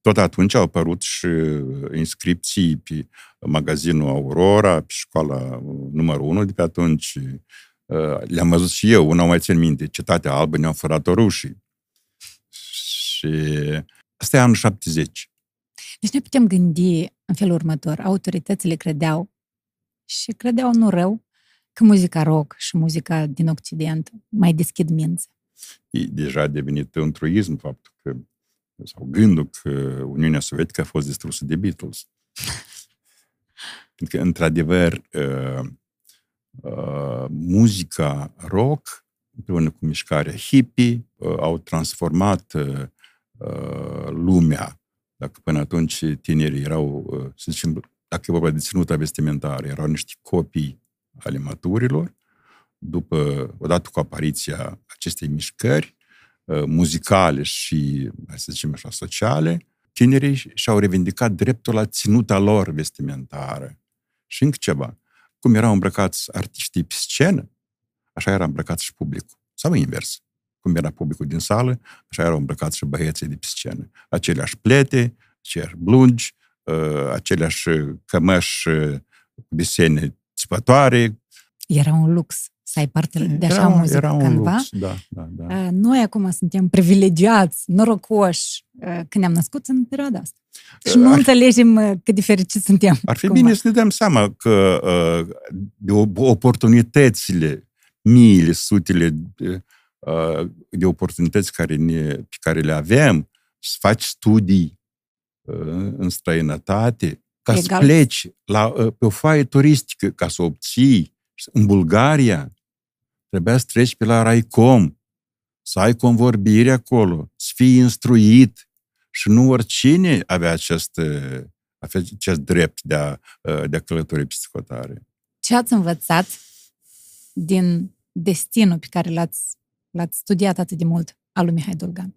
Tot atunci au apărut și inscripții pe magazinul Aurora, pe școala uh, numărul 1 de pe atunci. Uh, Le-am văzut și eu, una mai țin minte, Cetatea Albă ne-au furat-o rușii. Și asta e anul 70. Deci ne putem gândi în felul următor. Autoritățile credeau și credeau nu rău că muzica rock și muzica din Occident mai deschid minți. E deja a devenit un truism faptul că, sau gândul că Uniunea Sovietică a fost distrusă de Beatles. [LAUGHS] Pentru că, într-adevăr, uh, uh, muzica rock, împreună cu mișcarea hippie, uh, au transformat uh, uh, lumea. Dacă până atunci tinerii erau, uh, să zicem, dacă e vorba de ținuta vestimentară, erau niște copii ale maturilor, după, odată cu apariția acestei mișcări uh, muzicale și, hai să zicem așa, sociale, tinerii și-au revendicat dreptul la ținuta lor vestimentară. Și încă ceva. Cum erau îmbrăcați artiștii pe scenă, așa era îmbrăcat și publicul. Sau invers. cum era publicul din sală, așa erau îmbrăcați și băieții de pe scenă. Aceleași plete, aceleași blungi, uh, aceleași cămăși uh, cu desene țipătoare. Era un lux să ai parte de așa era, muzică era un cândva. lux, da, da, da. Noi acum suntem privilegiați, norocoși, că ne-am născut în perioada asta. Și nu Ar- înțelegem uh, cât de fericiți suntem. Ar fi cumva. bine să ne dăm seama că uh, de op- oportunitățile, miile, sutele de, uh, de oportunități care ne, pe care le avem, să faci studii uh, în străinătate, ca să Egal. pleci la, uh, pe o foaie turistică, ca să o obții în Bulgaria, trebuia să treci pe la Raicom, să ai convorbire acolo, să fii instruit și nu oricine avea acest, uh, avea acest drept de a, uh, de a călători peste hotare. Ce ați învățat din destinul pe care l-ați, l-ați studiat atât de mult al lui Mihai Dolgan?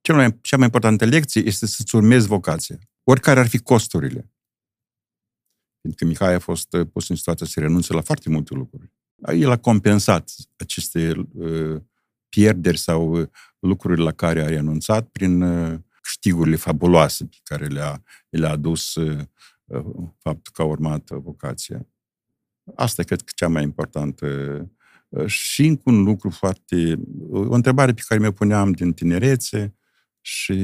Cel mai, cea mai importantă lecție este să-ți urmezi vocația, oricare ar fi costurile. Pentru că Mihai a fost uh, pus în situația să renunțe la foarte multe lucruri. El a compensat aceste uh, pierderi sau uh, lucruri la care a renunțat prin uh, câștigurile fabuloase pe care le-a, le-a adus uh, uh, faptul că a urmat uh, vocația. Asta cred că cea mai importantă. Uh, Și încă un lucru foarte... O întrebare pe care mi-o puneam din tinerețe și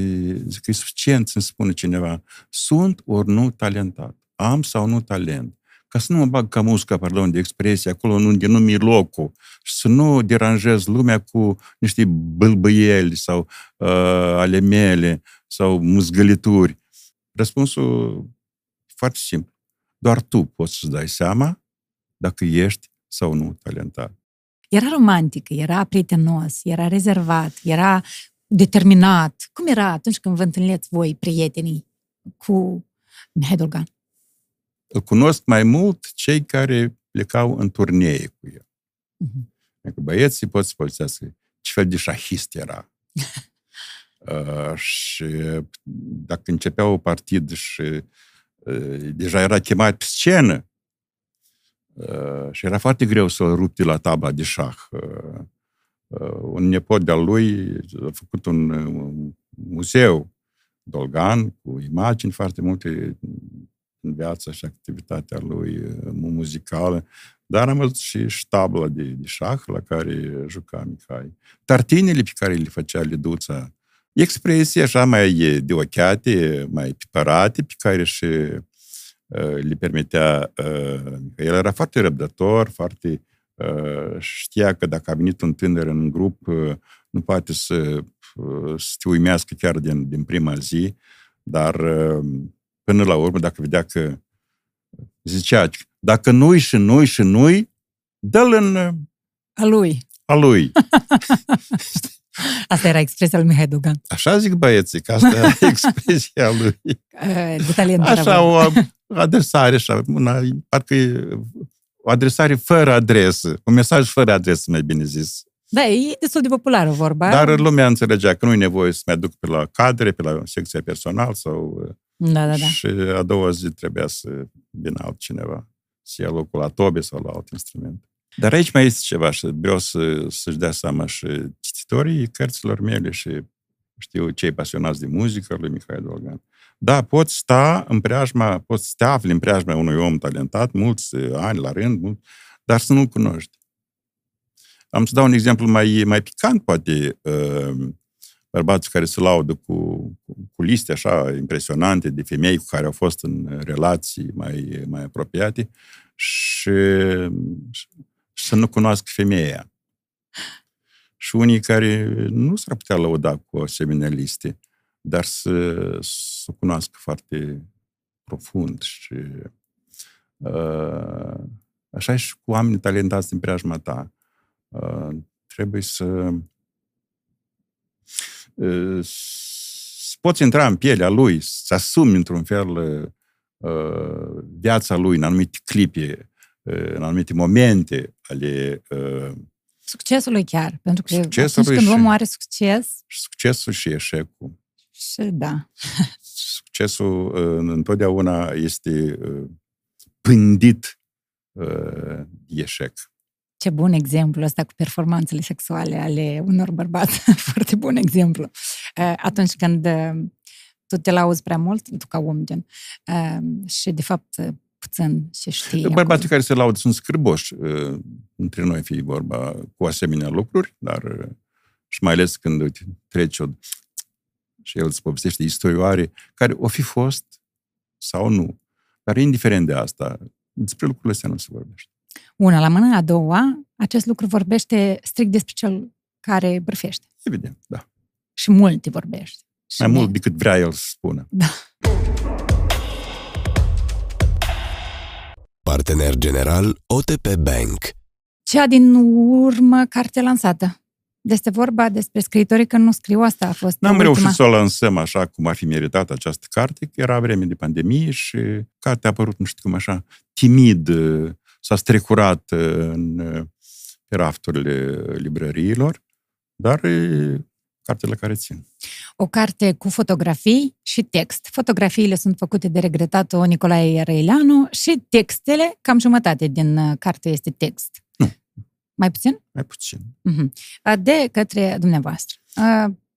zic că e suficient să-mi spună cineva sunt ori nu talentat, am sau nu talent. Ca să nu mă bag ca musca, pardon, de expresie, acolo unde nu mi locul și să nu deranjez lumea cu niște bâlbâieli sau uh, ale mele sau muzgălituri. Răspunsul e foarte simplu. Doar tu poți să-ți dai seama dacă ești sau nu talentat. Era romantic, era prietenos, era rezervat, era determinat. Cum era atunci când vă întâlniți voi, prietenii, cu Mihai Dolgan? Îl cunosc mai mult cei care plecau în turnee cu el. Mhm. Adică băieții pot să povestească ce fel de șahist era. [LAUGHS] uh, și dacă începea o partidă și uh, deja era chemat pe scenă uh, și era foarte greu să-l rupte la tabla de șah. Uh, uh, un nepot de-al lui a făcut un, un muzeu Dolgan cu imagini foarte multe în viața și activitatea lui uh, muzicală, dar am văzut și ștabla de, de șah la care juca Mihai. Tartinele pe care le făcea Liduța, expresii așa mai de ochiate, mai pipărate, pe care și uh, le permitea uh, El era foarte răbdător, foarte uh, știa că dacă a venit un tânăr în grup, uh, nu poate să, uh, să te uimească chiar din, din prima zi, dar uh, până la urmă, dacă vedea că zicea, dacă nu-i și nu-i și nu-i, dă-l în uh, A lui. a lui. [LAUGHS] Asta era expresia lui Mihai Dolgan. Așa zic băieții, că asta era [LAUGHS] expresia lui. Uh, De talent era Așa, vorba. o adresare, așa, una, parcă e o adresare fără adresă, un mesaj fără adresă, mai bine zis. Da, e destul de populară vorba. Dar lumea înțelegea că nu e nevoie să mai duc pe la cadre, pe la secția personal sau... Da, da, da. Și a doua zi trebuia să vină altcineva, să ia locul la tobe sau la alt instrument. Dar aici mai este ceva și vreau să, să-și dea seama și cititorii cărților mele și știu cei pasionați de muzică lui Mihai Dolgan. Da, poți sta în preajma, poți să te afli în preajma unui om talentat, mulți ani la rând, mult, dar să nu-l cunoști. Am să dau un exemplu mai, mai picant, poate, uh, bărbații care se laudă cu, cu, cu liste așa impresionante de femei cu care au fost în relații mai, mai apropiate și, și să nu cunoască femeia. Și unii care nu s-ar putea lăuda cu asemenea liste, dar să, să o cunoască foarte profund și uh, așa și cu oamenii talentați din preajma ta. Uh, trebuie să uh, să poți intra în pielea lui, să asumi într-un fel uh, viața lui în anumite clipe, uh, în anumite momente ale uh, Succesului chiar. Pentru că Succesul atunci când și- omul are succes, succesul și eșecul. și da. Succesul uh, întotdeauna este uh, pândit uh, de eșec. Ce bun exemplu ăsta cu performanțele sexuale ale unor bărbați. [LAUGHS] Foarte bun exemplu. Uh, atunci când uh, tu te lauzi prea mult, tu ca om, gen, uh, și de fapt puțin și știi. Bărbații acum. care se laudă sunt scârboși. Între noi fi vorba cu asemenea lucruri, dar și mai ales când uite, trece o și el îți povestește istorioare care o fi fost sau nu. Dar indiferent de asta, despre lucrurile astea nu se vorbește. Una la mână, a doua, acest lucru vorbește strict despre cel care bârfește. Evident, da. Și mult te vorbește. Și Mai mult decât vrea el să spună. Da. Partener general OTP Bank. Cea din urmă carte lansată. Este vorba despre scriitorii că nu scriu asta a fost N-am ultima. reușit să o lansăm așa cum ar fi meritat această carte, că era vreme de pandemie și cartea a apărut, nu știu cum așa, timid, s-a strecurat în pe rafturile librăriilor, dar e cartele care țin. O carte cu fotografii și text. Fotografiile sunt făcute de regretatul Nicolae Răileanu și textele, cam jumătate din carte este text. Nu. Mai puțin? Mai puțin. De către dumneavoastră,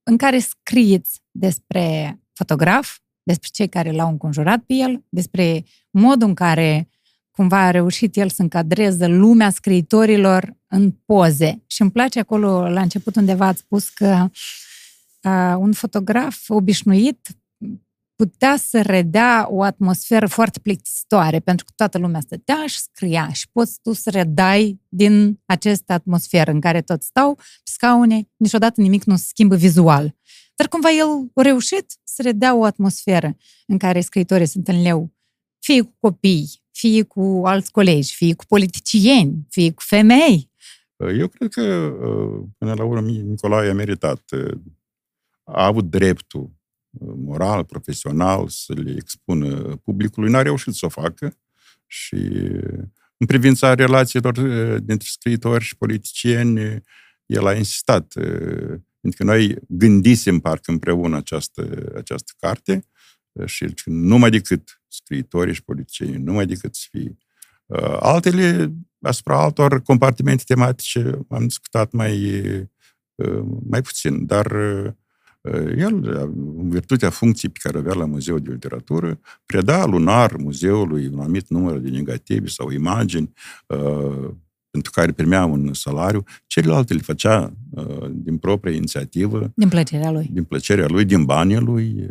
în care scrieți despre fotograf, despre cei care l-au înconjurat pe el, despre modul în care cumva a reușit el să încadreze lumea scriitorilor în poze. Și îmi place acolo, la început undeva ați spus că uh, un fotograf obișnuit putea să redea o atmosferă foarte plictisitoare, pentru că toată lumea stătea și scria și poți tu să redai din această atmosferă în care toți stau pe scaune, niciodată nimic nu se schimbă vizual. Dar cumva el a reușit să redea o atmosferă în care scriitorii sunt în leu, fie cu copii, fie cu alți colegi, fie cu politicieni, fie cu femei. Eu cred că, până la urmă, Nicolae a meritat. A avut dreptul moral, profesional, să le expună publicului. N-a reușit să o facă și în privința relațiilor dintre scriitori și politicieni, el a insistat. Pentru că noi gândisem parcă împreună această, această carte și numai decât scriitorii și politicienii, numai decât să fie. Altele, asupra altor compartimente tematice, am discutat mai, mai puțin, dar el, în virtutea funcției pe care o avea la Muzeul de Literatură, preda lunar muzeului un anumit număr de negative sau imagini uh, pentru care primea un salariu, celelalte le făcea uh, din propria inițiativă. Din plăcerea lui. Din plăcerea lui, din banii lui.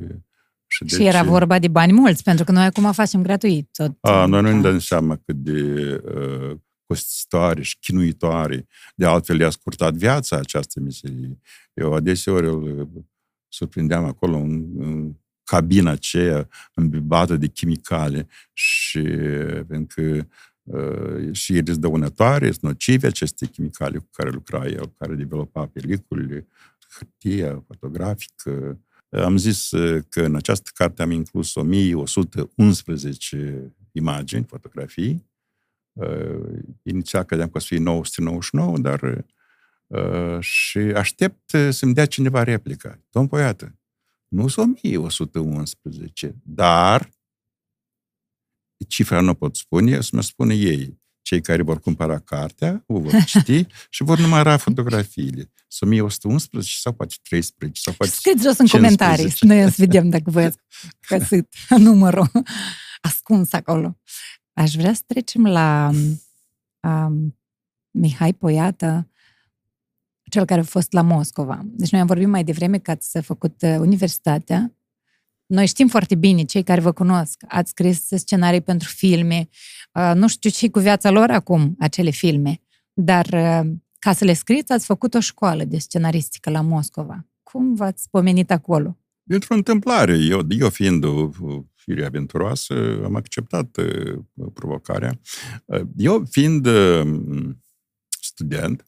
Și, și deci, era vorba de bani mulți, pentru că noi acum facem gratuit. Tot, a, noi nu ne dăm seama cât de uh, costisitoare și chinuitoare. De altfel, le-a scurtat viața această miserie. Eu adeseori îl surprindeam acolo în, în cabina aceea îmbibată de chimicale și pentru că uh, și ele sunt dăunătoare, sunt nocive aceste chimicale cu care lucra el, cu care developa peliculele, hârtia fotografică. Am zis că în această carte am inclus 1111 imagini, fotografii. Uh, inițial credeam că o să fie 999, dar Uh, și aștept uh, să-mi dea cineva replica. Domn Poiată, nu sunt 1111, dar cifra nu pot spune, să mă spune ei. Cei care vor cumpăra cartea, o vor [LAUGHS] citi și vor număra fotografiile. Sunt 1111 sau poate 13 sau poate Scrieți jos în comentarii, noi să vedem dacă voi ați găsit [LAUGHS] numărul ascuns acolo. Aș vrea să trecem la um, Mihai Poiată, cel care a fost la Moscova. Deci noi am vorbit mai devreme că ați făcut uh, universitatea. Noi știm foarte bine, cei care vă cunosc, ați scris scenarii pentru filme. Uh, nu știu ce cu viața lor acum, acele filme, dar uh, ca să le scriți, ați făcut o școală de scenaristică la Moscova. Cum v-ați pomenit acolo? Dintr-o întâmplare. Eu, eu fiind o fire aventuroasă, am acceptat provocarea. Eu fiind student,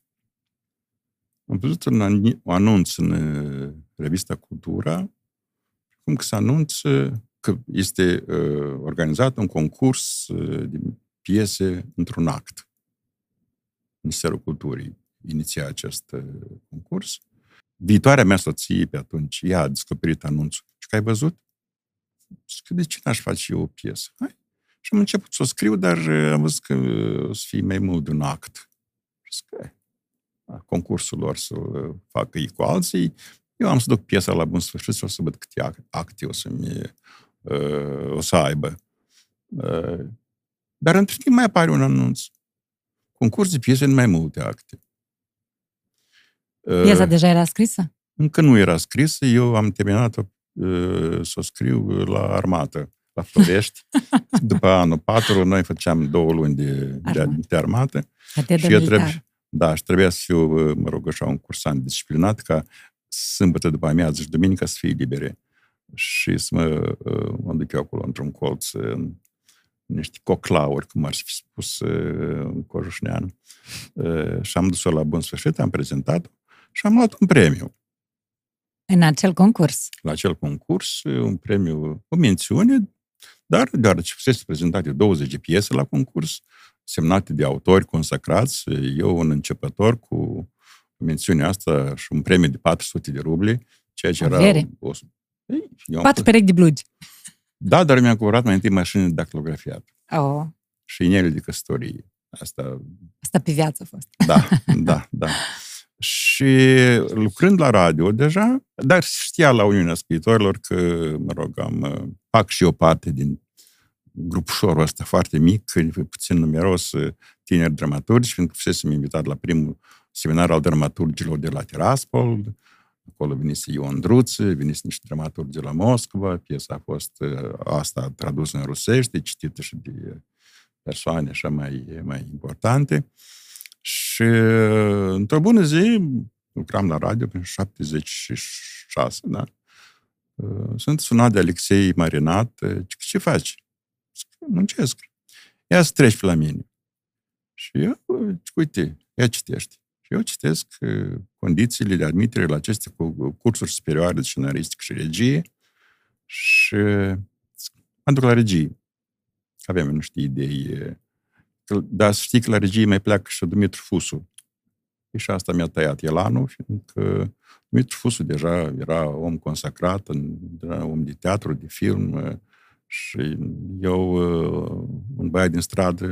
am văzut un anunț în uh, revista Cultura, cum că se anunță că este uh, organizat un concurs uh, de piese într-un act. Ministerul Culturii iniția acest uh, concurs. Viitoarea mea soție pe atunci, ea a descoperit anunțul. Și că ai văzut? Zic, de ce n-aș face eu o piesă? Hai. Și am început să o scriu, dar uh, am văzut că uh, o să fie mai mult de un act. Și că concursul lor să facă ei cu alții, eu am să duc piesa la bun sfârșit și o să văd câte acte o să-mi uh, o să aibă. Uh, dar între timp mai apare un anunț. Concurs de piese în mai multe acte. Uh, Piesa deja era scrisă? Încă nu era scrisă. Eu am terminat-o uh, să o scriu la armată, la Florești. [LAUGHS] După anul 4, noi făceam două luni de, de, de armată. Catedă și eu trebuie, da, și trebuia să fiu, mă rog, așa, un cursant disciplinat ca sâmbătă după amiază și duminică să fie libere. Și să mă, mă duc eu acolo într-un colț, în niște coclauri, cum ar fi spus în Cojușnean. Și am dus-o la bun sfârșit, am prezentat și am luat un premiu. În acel concurs? La acel concurs, un premiu, o mențiune, dar deoarece fusese prezentate 20 de piese la concurs, semnate de autori consacrați, eu un începător cu mențiunea asta și un premiu de 400 de rubli, ceea ce Avere. era... O, eu Patru perechi de blugi. Da, dar mi-am cumpărat mai întâi mașini de dactilografiat. Oh. Și inele de căsătorie. Asta... Asta pe viață a fost. Da, [LAUGHS] da, da. Și lucrând la radio deja, dar știa la Uniunea Scriitorilor că, mă rog, am, fac și o parte din grupușorul ăsta foarte mic, puțin numeros, tineri dramaturgi, fiindcă fusesem invitat la primul seminar al dramaturgilor de la Tiraspol, acolo venise Ion Druță, venise niște dramaturgi de la Moscova, piesa a fost asta tradusă în rusește, citită și de persoane așa mai, mai importante. Și într-o bună zi, lucram la radio prin 76, da? Sunt sunat de Alexei Marinat, ce faci? Muncesc. Ia să treci pe la mine. Și eu, uite, ia citește. Și eu citesc condițiile de admitere la aceste cursuri superioare de scenaristică și regie și mă duc la regie. Avem niște idei. Dar să știi că la regie mai pleacă și Dumitru Fusu. Și asta mi-a tăiat elanul, fiindcă Dumitru Fusu deja era om consacrat, era om de teatru, de film, și eu, un băiat din stradă,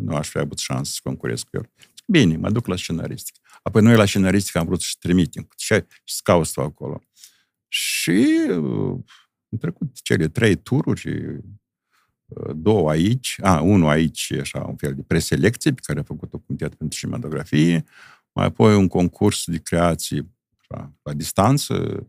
nu aș fi avut șansă să concurez cu el. Bine, mă duc la scenaristică. Apoi noi la scenaristică am vrut să trimitem. Ce să cauți tu acolo? Și am trecut cele trei tururi, două aici, a, unul aici, așa, un fel de preselecție pe care a făcut-o Comitetul pentru Cinematografie, mai apoi un concurs de creații așa, la distanță,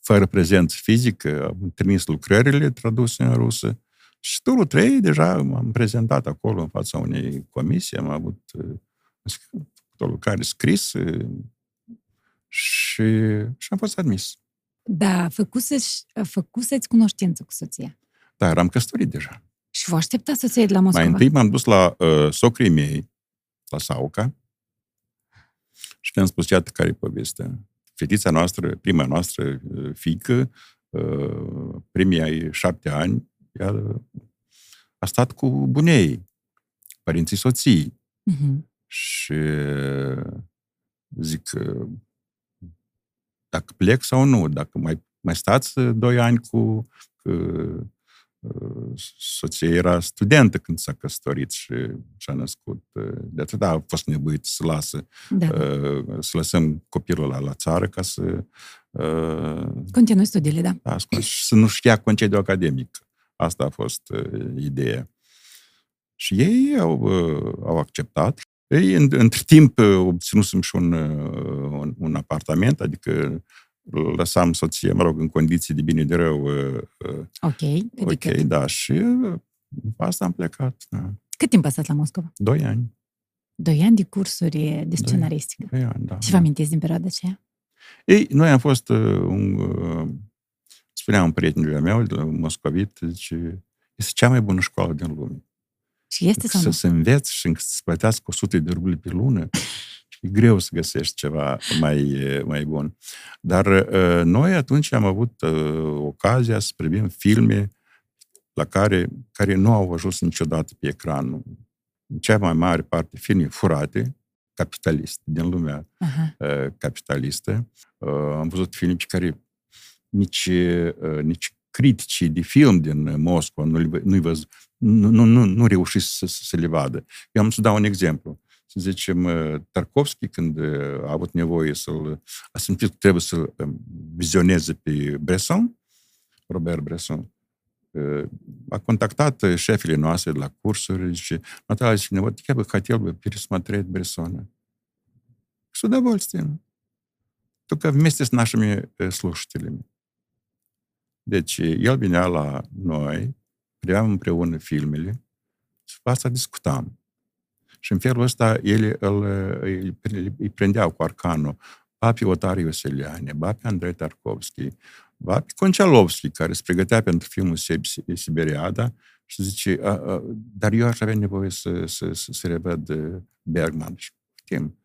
fără prezență fizică, am trimis lucrările traduse în rusă și turul 3 deja am prezentat acolo în fața unei comisii, am avut o lucrare scrisă și, și am fost admis. Da, făcuseți, făcuseți cunoștință cu soția. Da, eram căsătorit deja. Și vă aștepta să se de la Moscova? Mai întâi m-am dus la uh, socrii mei, la Sauca, și le-am spus, iată care e povestea. Fetița noastră, prima noastră uh, fiică, uh, primii ai șapte ani, ea a stat cu bunei, părinții soții. Uh-huh. Și zic, dacă plec sau nu, dacă mai, mai stați doi ani cu că, soția era studentă când s-a căsătorit și și-a născut. De atât a fost nevoit să lasă, da. să lăsăm copilul la, la țară ca să... Continui studiile, da. da și să nu-și ia concediu academic. Asta a fost ideea. Și ei au, au acceptat ei, în, între timp, uh, obținusem și un, uh, un, un apartament, adică lăsam soție, mă rog, în condiții de bine de rău. Uh, ok. Ok, da, și pe asta am plecat. Da. Cât timp a stat la Moscova? Doi ani. Doi ani de cursuri de scenaristică. Doi, doi ani, da. Și vă amintiți din perioada aceea? Ei, noi am fost un... Spunea un prietenul meu, moscovit, zice, este cea mai bună școală din lume. Și este sau să, nu? să înveți și să plătească 100 de rubli pe lună, e greu să găsești ceva mai, mai bun. Dar uh, noi atunci am avut uh, ocazia să privim filme la care, care nu au ajuns niciodată pe ecran. În cea mai mare parte filme furate, capitaliste, din lumea uh-huh. capitalistă. Am văzut filme pe care nici, nici criticii de film din Moscova nu-i, nu-i văz, nu, nu, nu, nu reușit să, să le vadă. Eu am să dau un exemplu. să zicem, Tarkovski, când a avut nevoie să-l... a simțit că trebuie să-l vizioneze pe Bresson, Robert Bresson, a contactat șefile noastre de la cursuri, zice, Natalia, zice, вот я бы хотел бы пересмотреть Брессона. С удовольствием. Только вместе с нашими слушателями. Deci, el vinea la noi, priam împreună filmele și pe asta discutam. Și în felul ăsta ele îl, îi, îi prendeau cu arcanul. Ba pe Otar Ioseliane, ba pe Andrei Tarkovski, ba pe Concialovski, care se pregătea pentru filmul Siberiada și zice, a, a, dar eu aș avea nevoie să, să, să, să revăd Bergman. Și putem.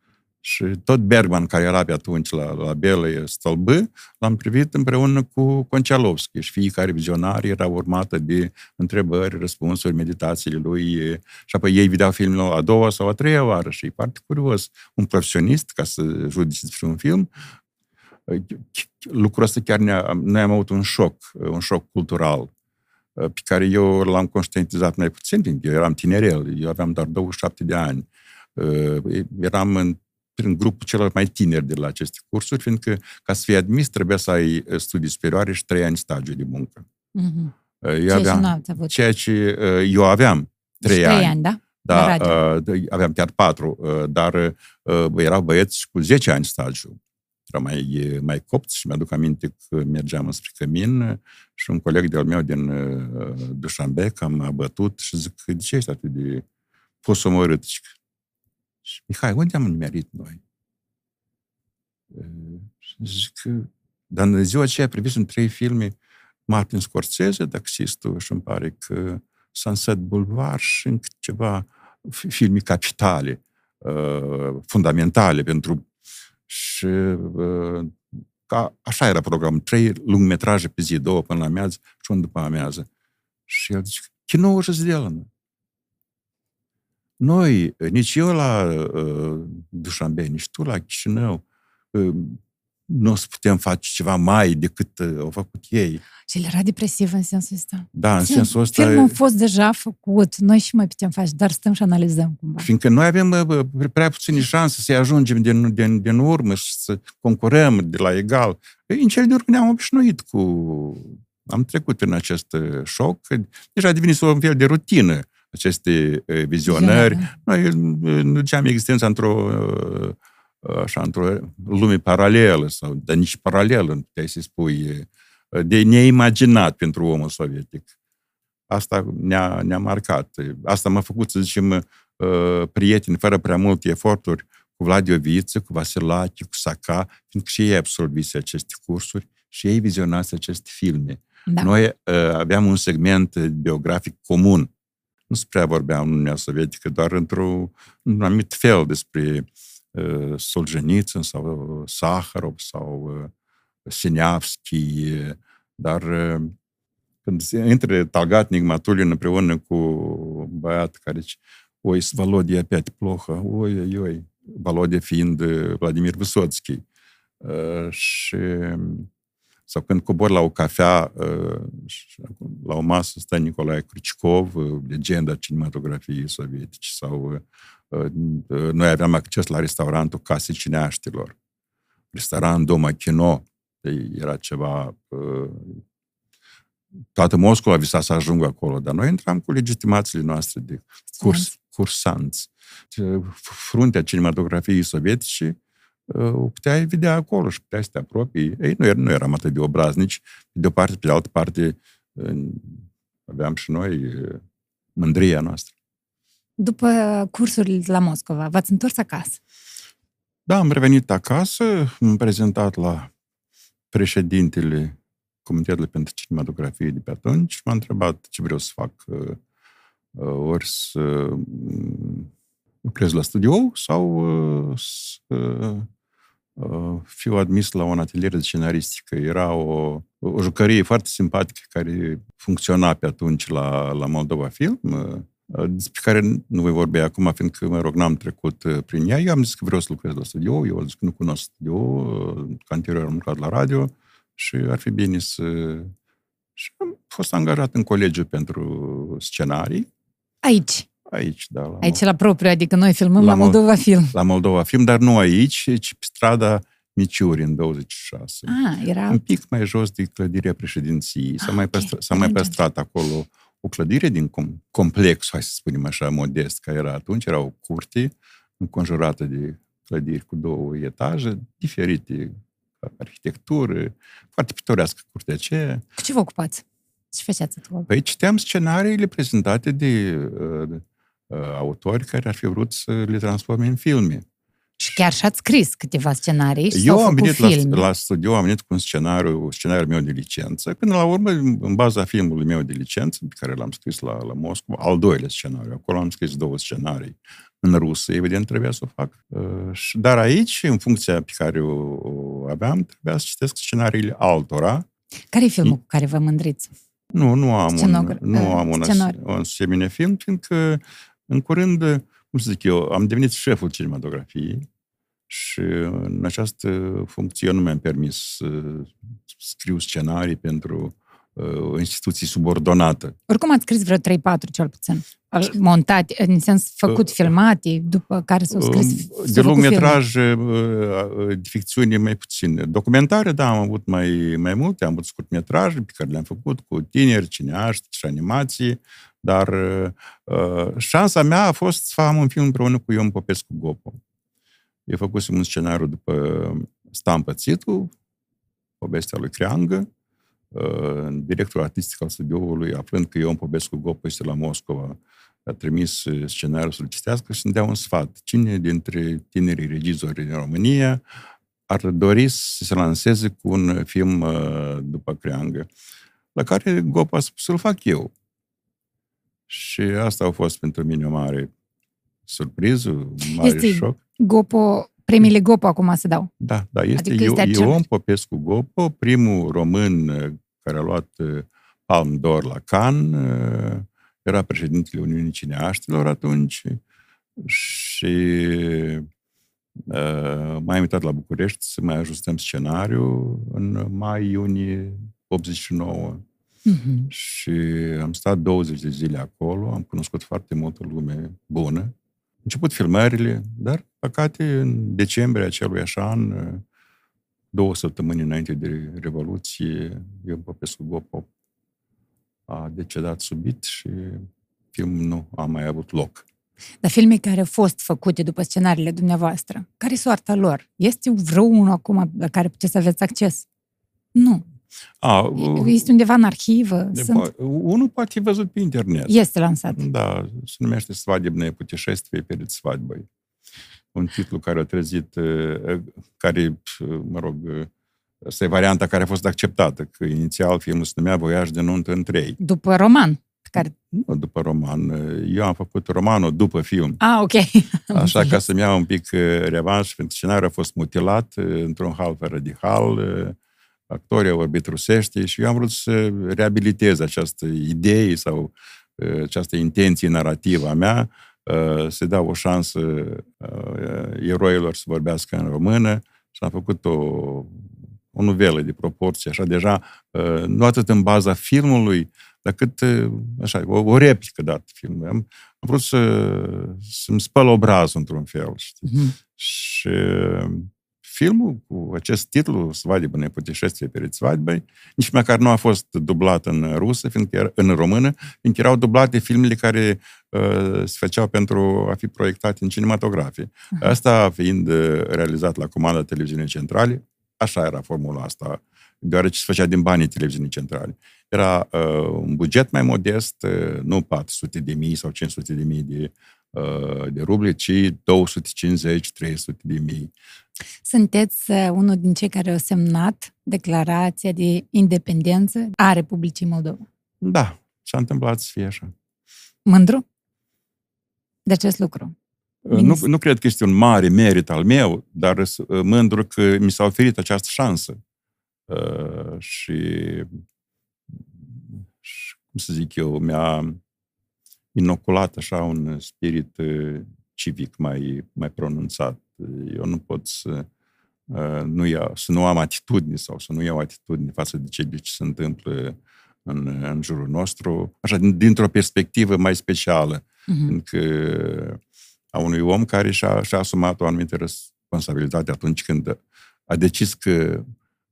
Și tot Bergman, care era pe atunci la, la Bele Stolbă, l-am privit împreună cu Concialovski și fiecare vizionar era urmată de întrebări, răspunsuri, meditațiile lui și apoi ei vedeau filmul a doua sau a treia oară și e foarte curios. Un profesionist, ca să judice despre un film, lucrul ăsta chiar ne-a, noi am avut un șoc, un șoc cultural pe care eu l-am conștientizat mai puțin, eu eram tinerel, eu aveam doar 27 de ani. Eram în prin grupul celor mai tineri de la aceste cursuri, fiindcă ca să fii admis trebuia să ai uh, studii superioare și trei ani stagiu de muncă. Mm-hmm. Eu ce aveam, ceea ce uh, eu aveam trei, trei ani. ani, da? Da, uh, aveam chiar patru, uh, dar uh, erau băieți cu 10 ani stagiu. Erau mai, mai copți și mi-aduc aminte că mergeam spre Cămin și un coleg de-al meu din uh, Dușanbec am bătut și zic, de ce ești atât de posomorât? Și Mihai, unde am nimerit noi? Și zic, dar în ziua aceea privisem trei filme, Martin Scorsese, taxistul, și îmi pare că Sunset Boulevard și încă ceva filme capitale, fundamentale pentru... Și ca, așa era programul, trei lungmetraje pe zi, două până la amiază și unul după amiază. Și el zice, кино уже сделано. Noi, nici eu la uh, Dușanbe, nici tu la Chișinău, uh, nu o să putem face ceva mai decât uh, au făcut ei. Și el era depresiv în sensul ăsta. Da, în sensul ăsta... Filmul a fost deja făcut, noi și mai putem face, dar stăm și analizăm cumva. Fiindcă noi avem uh, prea puține șanse să ajungem din, din, din urmă și să concurăm de la egal. Ei, în cel din urmă ne-am obișnuit cu... Am trecut în acest uh, șoc, deja a devenit un fel de rutină aceste vizionări. Noi duceam existența într-o așa, într-o lume paralelă, sau, dar nici paralelă, puteai să spui, de neimaginat pentru omul sovietic. Asta ne-a, ne-a marcat. Asta m-a făcut, să zicem, prieteni fără prea multe eforturi cu Vlad Ioviță, cu Vasilache, cu Saca, fiindcă și ei absolvise aceste cursuri și ei vizionați aceste filme. Da. Noi uh, aveam un segment biografic comun nu se prea vorbea în Uniunea Sovietică, doar într-un anumit fel despre uh, Solzhenitsyn sau Saharov sau uh, Siniavski, dar uh, când intră Talgatnic Matulin împreună cu băiat care zice, oi, с Володей опять плохо, oi, oi, oi, Volodya fiind Vladimir Vysotski. Uh, și sau când cobor la o cafea, uh, la o masă stă Nicolae Crucicov, uh, legenda cinematografiei sovietice, sau uh, noi aveam acces la restaurantul Case Cineaștilor. Restaurant Doma Kino, era ceva... Toată Moscova visa să ajungă acolo, dar noi intram cu legitimațiile noastre de curs, cursanți. Fruntea cinematografiei sovietice o puteai vedea acolo și puteai să te apropii. Ei, nu, er, nu eram atât de obraznici. De o parte, pe de altă parte, aveam și noi mândria noastră. După cursurile la Moscova, v-ați întors acasă? Da, am revenit acasă, am prezentat la președintele Comitetului pentru Cinematografie de pe atunci și m-a întrebat ce vreau să fac. Ori să lucrez la studio sau să Uh, fiu admis la un atelier de scenaristică. Era o, o jucărie foarte simpatică care funcționa pe atunci la, la Moldova Film, uh, despre care nu voi vorbi acum, fiindcă, mă rog, n-am trecut uh, prin ea. Eu am zis că vreau să lucrez la studio, eu am zis că nu cunosc studio, că anterior am lucrat la radio și ar fi bine să... Și am fost angajat în colegiu pentru scenarii. Aici? Aici, da. La, Aici la propriu, adică noi filmăm la, La la Mol- Moldova Film. la Moldova Film, dar nu aici, ci pe strada Miciuri, în 26. Ah, era... Un pic mai jos de clădirea președinției. S-a, Ah, mai, ok. păstra, s-a mai Mergem. păstrat acolo o clădire din com- complex, hai să spunem așa, modest, care era atunci. Era o curte înconjurată de clădiri cu două etaje, diferite arhitectură, foarte pitorească curtea aceea. Cu ce vă ocupați? Ce faceați acolo? Păi citeam scenariile prezentate de uh, uh, autori care ar fi vrut să le transforme în filme. Și chiar și-ați scris câteva scenarii și Eu s-au am făcut venit la, filme. la studio, am venit cu un scenariu, scenariul meu de licență. Până la urmă, în baza filmului meu de licență, pe care l-am scris la, la Moscova, al doilea scenariu. Acolo am scris două scenarii în rusă, evident trebuia să o fac. Uh, și- Dar aici, în funcția pe care o, o aveam, trebuia să citesc scenariile altora. Care e filmul cu care vă mândriți? Nu, nu am un, Scenogra- nu uh, am un, scenariu. un asemenea film, fiindcă în curând, cum să zic eu, am devenit șeful cinematografiei și în această funcție eu nu mi-am permis să scriu scenarii pentru uh, o instituție subordonată. Oricum ați scris vreo 3-4 cel puțin. Al- Montate, în sens făcut, Uh, filmate, după care s-au scris Um, s-au De făcut lungmetraj, uh, de ficțiune mai puțin. Documentare, da, am avut mai, mai multe, am avut scurtmetraje pe care le-am făcut cu tineri, cineaști și animații, dar uh, șansa mea a fost să am un film împreună cu Ion Popescu Gopo. Eu făcusem un scenariu după Stan Pățitul, povestea lui Creangă, uh, directorul artistic al studioului, aflând că Ion Popescu Gopo este la Moscova, a trimis uh, scenariul să-l citească și să-mi dea un sfat. Cine dintre tinerii regizori din România ar dori să se lanseze cu un film uh, după Creangă? La care Gopo a spus să-l fac eu. Și asta a fost pentru mine o mare surpriză, un mare Este- șoc. Gopo, premiile Gopo acum se dau. Da, da, este, Adică este Eu- același. Ion Popescu Gopo, primul român uh, care a luat uh, Palm d'Or la Cannes, uh, era președintele Uniunii Cineaștilor atunci și uh, m-a invitat la București să mai ajustăm scenariul în mai-iunie 89 Mhm. și am stat 20 de zile acolo, am cunoscut foarte multă lume bună. Am început filmările, dar, păcate, în decembrie acelui așa an, două săptămâni înainte de Revoluție, Ion Popescu Gopo a decedat subit și filmul nu a mai avut loc. Dar filme care au fost făcute după scenariile dumneavoastră, care e soarta lor? Este vreunul acum la care puteți să aveți acces? Nu. A, Este undeva în arhivă? de, Sunt... po- unul poate fi văzut pe internet. Este lansat. Da, se numește Svadebное путешествие перед свадьбой. Un titlu care a trezit, eh, care, mă rog, eh, asta e varianta care a fost acceptată, că inițial filmul se numea Voiaj de nuntă în trei. După roman. Pe care... Nu după roman. Eu am făcut romanul după film. Ah, ok. Am Așa ca înțeles. [LAUGHS] să-mi iau un pic eh, revanș, pentru că scenariul a fost mutilat eh, într-un hal fără de hal, eh, actorii au vorbit rusește și eu am vrut să reabilitez această idee sau eh, această intenție narrativă a mea, eh, să dau o șansă eh, eroilor să vorbească în română și am făcut o, o novelă de proporție, așa deja, eh, nu atât în baza filmului, dar cât, eh, așa, o, o replică dată filmului. Am, am vrut să, să-mi spăl obrazul într-un fel, știi? Mhm. Și uh, filmul cu acest titlu, Svadibă, putешествие перед свадьбой, nici măcar nu a fost dublat în rusă, fiindcă era, în română, fiindcă erau dublate filmele care uh, se făceau pentru a fi proiectate în cinematografie. Aha. Asta fiind uh, realizat la comanda televiziunii centrale, așa era formula asta, deoarece se făcea din banii televiziunii centrale. Era uh, un buget mai modest, uh, nu 400 de mii sau 500 de mii de, uh, de ruble, ci 250-300 de mii. Sunteți uh, unul din cei care au semnat declarația de independență a Republicii Moldova. Da, s-a întâmplat să fie așa. Mândru de acest lucru. Uh, Bine. Nu, nu cred că este un mare merit al meu, dar sunt uh, mândru că mi s-a oferit această șansă. Uh, și, și, cum să zic eu, mi-a inoculat așa un spirit uh, civic mai, mai pronunțat. Eu nu pot să uh, nu, iau, să nu am atitudine sau să nu iau atitudine față de ce, de ce se întâmplă în, în jurul nostru, așa, din- dintr-o perspectivă mai specială. Mhm. Încă a unui om care și-a, și-a asumat o anumită responsabilitate atunci când a decis că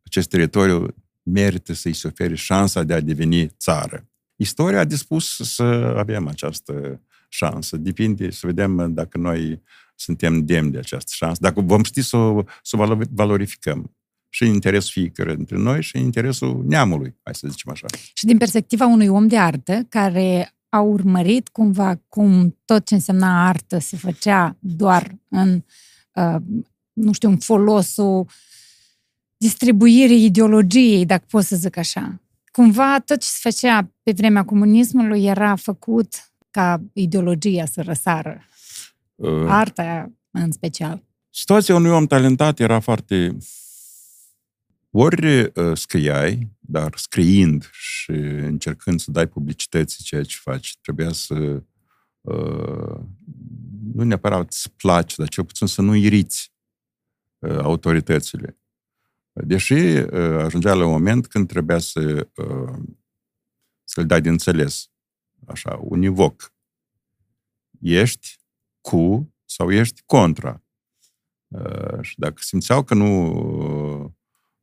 acest teritoriu merită să-i se ofere șansa de a deveni țară. Istoria a dispus să avem această șansă. Depinde să vedem dacă noi suntem demni de această șansă, dacă vom ști să o, să o valorificăm și în interesul fiecare dintre noi și în interesul neamului, hai să zicem așa. Și din perspectiva unui om de artă care a urmărit cumva cum tot ce însemna artă se făcea doar în, uh, nu știu, în folosul distribuirii ideologiei, dacă pot să zic așa. Cumva tot ce se făcea pe vremea comunismului era făcut ca ideologia să răsară. Uh, Arta în special. Situația unui om talentat era foarte... Ori uh, scriai, dar scriind și încercând să dai publicității ceea ce faci, trebuia să uh, nu neapărat să placi, dar cel puțin să nu iriți uh, autoritățile. Deși uh, ajungea la un moment când trebuia să, uh, să-l dai de înțeles, așa, univoc. Ești cu sau ești contra. Uh, și dacă simțeau că nu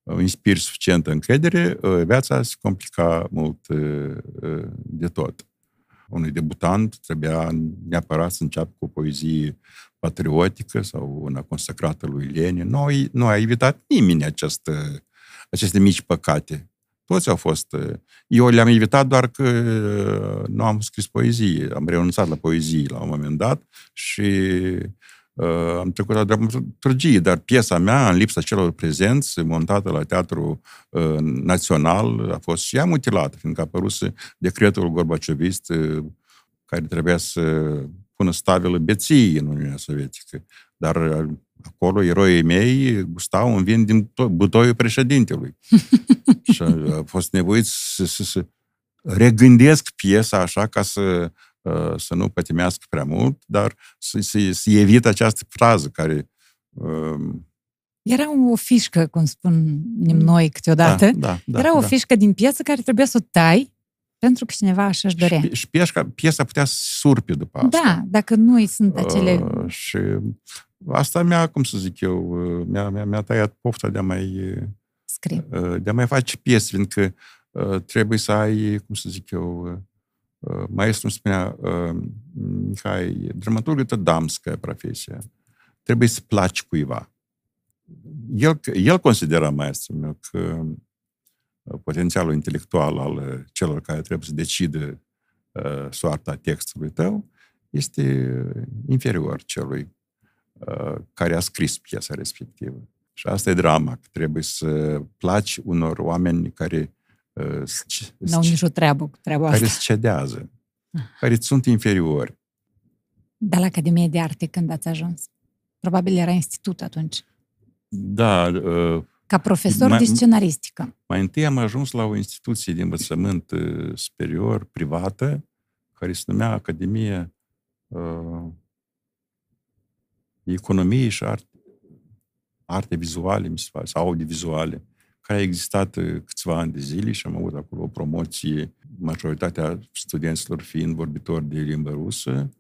uh, inspiri suficientă încredere, uh, viața se complica mult uh, uh, de tot. Unui debutant trebuia neapărat să înceapă cu o poezie patriotică sau una consacrată lui Lenin. Nu, nu a evitat nimeni aceste, aceste mici păcate. Toți au fost. uh, Eu le-am evitat doar că uh, nu am scris poezie. Am renunțat la poezie la un moment dat și uh, am trecut la dramaturgie, dar piesa mea, în lipsa celor prezenți, montată la Teatru uh, Național, a fost și ea mutilată, fiindcă a apărut decretul Gorbacevist uh, care trebuia să pună stabilă beții în Uniunea Sovietică. Dar uh, acolo eroii mei gustau un vin din to- butoiul președintelui. [LAUGHS] și a fost nevoit să, să, să regândesc piesa așa ca să, uh, să nu pătimească prea mult, dar să, să, să evit această frază care... uh, Era o fișcă, cum spunem noi câteodată. Da, da, da, Era o da. fișcă din piesă care trebuia să o tai pentru că cineva așa își dorea. Și, și piesa piesa putea să surpe după da, asta. Da, dacă nu îi sunt uh, acele... Uh, și asta mi-a, cum să zic eu, uh, mi-a, mi-a, mi-a tăiat pofta de a mai... Scrie. Uh, de a mai face piese, fiindcă uh, trebuie să ai, cum să zic eu, uh, uh maestru îmi spunea, Mihai, dramaturgul tău damscă profesie. Trebuie să placi cuiva. El, el considera maestru meu că potențialul intelectual al uh, celor care trebuie să decidă uh, soarta textului tău este uh, inferior celui uh, care a scris piesa respectivă. Și asta e drama, că trebuie să placi unor oameni care uh, sci- N-au nicio treabă cu treaba care asta. îți cedează, care îți sunt inferiori. Dar la Academie de Arte când ați ajuns? Probabil era institut atunci. Da, uh, Ca profesor Mai- de scenaristică. mai întâi am ajuns la o instituție de învățământ uh, superior, privată, care se numea Academie uh, Economie și Arte, arte Vizuale, mi se pare, sau audiovizuale, care a existat uh, câțiva ani de zile și am avut acolo o promoție, majoritatea studenților fiind vorbitori de limbă rusă,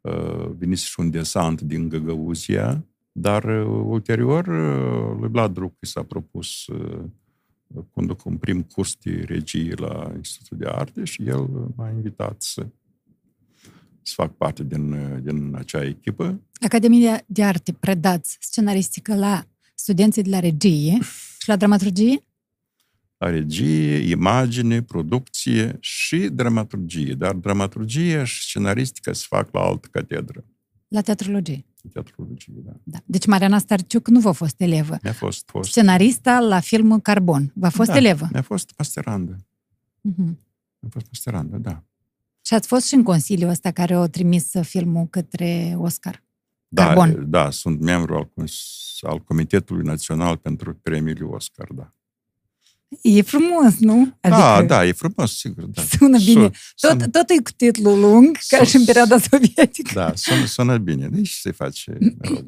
uh, venise și un desant din Găgăuzia, dar uh, ulterior uh, lui Vlad Druc i s-a propus uh, conduc un prim curs de regie la Institutul de Arte și el m-a invitat să, să fac parte din, uh, din acea echipă. Academia de Arte predați scenaristică la studenții de la regie și la dramaturgie? La regie, imagine, producție și dramaturgie. Dar dramaturgia și scenaristica se fac la altă catedră. La teatrologie. Teatrologie, da. Da. Deci Mariana Starciuc nu v-a fost elevă. Mi-a fost, fost Scenarista la filmul Carbon. V-a fost da, elevă. Mi-a fost pasterandă. Mhm. Mi-a fost pasterandă, da. Și ați fost și în consiliul ăsta care a trimis filmul către Oscar. Da, Carbon. da, sunt membru al, cons- al Comitetului Național pentru Premiul Oscar, da. E frumos, nu? Da, da, e frumos, sigur, da. Sună bine. Sun- Tot, sun- tot e cu titlul lung, ca și în perioada sovietică. Da, sună, sună bine. Deci se face, mă rog.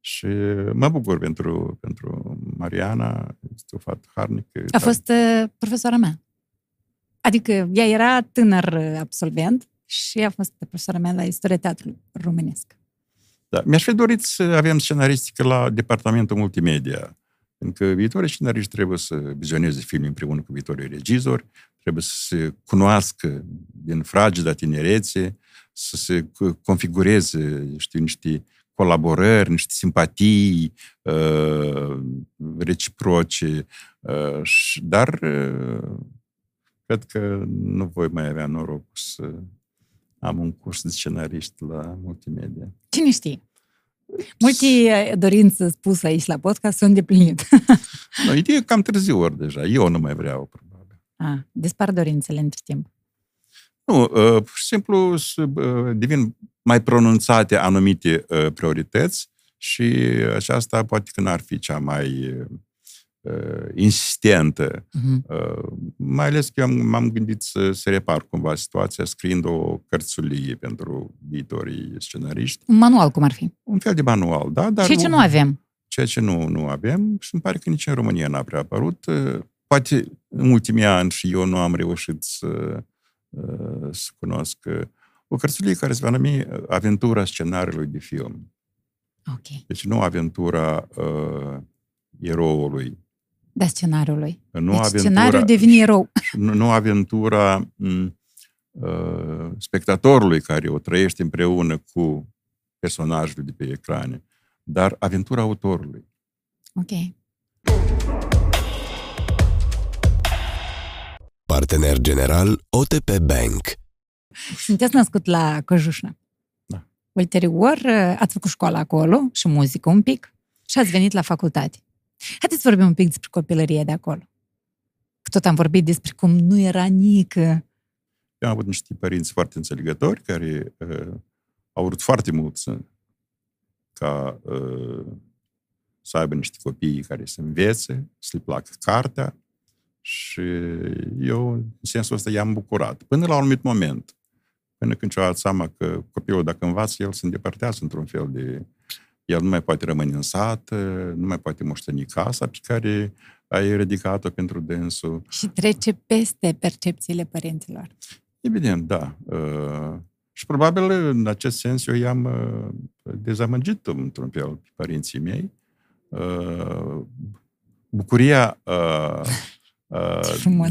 Și mă bucur pentru, pentru Mariana, este o fată harnică. A fost uh, profesoara mea. Adică ea era tânăr uh, absolvent și a fost profesoara mea la istoria teatrului românesc. Da. Mi-aș fi dorit să avem scenaristică la departamentul multimedia. Pentru că viitorii scenariști trebuie să vizioneze filme împreună cu viitorii regizori, trebuie să se cunoască din fragida tinerețe, să se configureze, știu, niște colaborări, niște simpatii uh, reciproce, uh, dar uh, cred că nu voi mai avea noroc să am un curs de scenariști la multimedia. Cine știe? Multe dorințe spuse aici la podcast sunt îndeplinite. [LAUGHS] no, ideea cam târziu ori deja. Eu nu mai vreau, probabil. A, dispar dorințele între timp. Nu, uh, pur și simplu uh, devin mai pronunțate anumite uh, priorități și aceasta poate că n-ar fi cea mai uh, insistentă. Uh-huh. Uh, mai ales că eu m-am gândit să, să repar cumva situația scriind o cărțulie pentru viitorii scenariști. Un manual, cum ar fi? Un fel de manual, da. Dar ceea ce nu avem. Ceea ce nu, nu avem și îmi pare că nici în România n-a prea apărut. Uh, poate în ultimii ani și eu nu am reușit să, uh, să cunosc uh, o cărțulie care se va numi Aventura scenariului de film. Ok. Deci nu aventura uh, eroului, da, scenariului. Nu deci aventura, scenariul devine erou. [LAUGHS] Nu, nu aventura m, uh, spectatorului care o trăiește împreună cu personajul de pe ecrane, dar aventura autorului. Ok. Partener general OTP Bank. Sunteți născut la Căjușnă. Da. Ulterior, ați făcut școala acolo și muzică un pic și ați venit la facultate. Haideți să vorbim un pic despre copilărie de acolo. Că tot am vorbit despre cum nu era nică. Eu am avut niște părinți foarte înțelegători care uh, au vrut foarte mult să, ca uh, să aibă niște copii care să învețe, să le placă cartea și eu, în sensul ăsta, i-am bucurat. Până la un anumit moment, până când și-au dat seama că copilul, dacă învață, el se îndepărtează într-un fel de el nu mai poate rămâne în sat, nu mai poate moșteni casa pe care ai ridicat-o pentru dânsul. Și trece peste percepțiile părinților. Evident, da. Uh, și probabil în acest sens eu i-am uh, dezamăgit într-un fel pe părinții mei. Uh, bucuria [LAUGHS]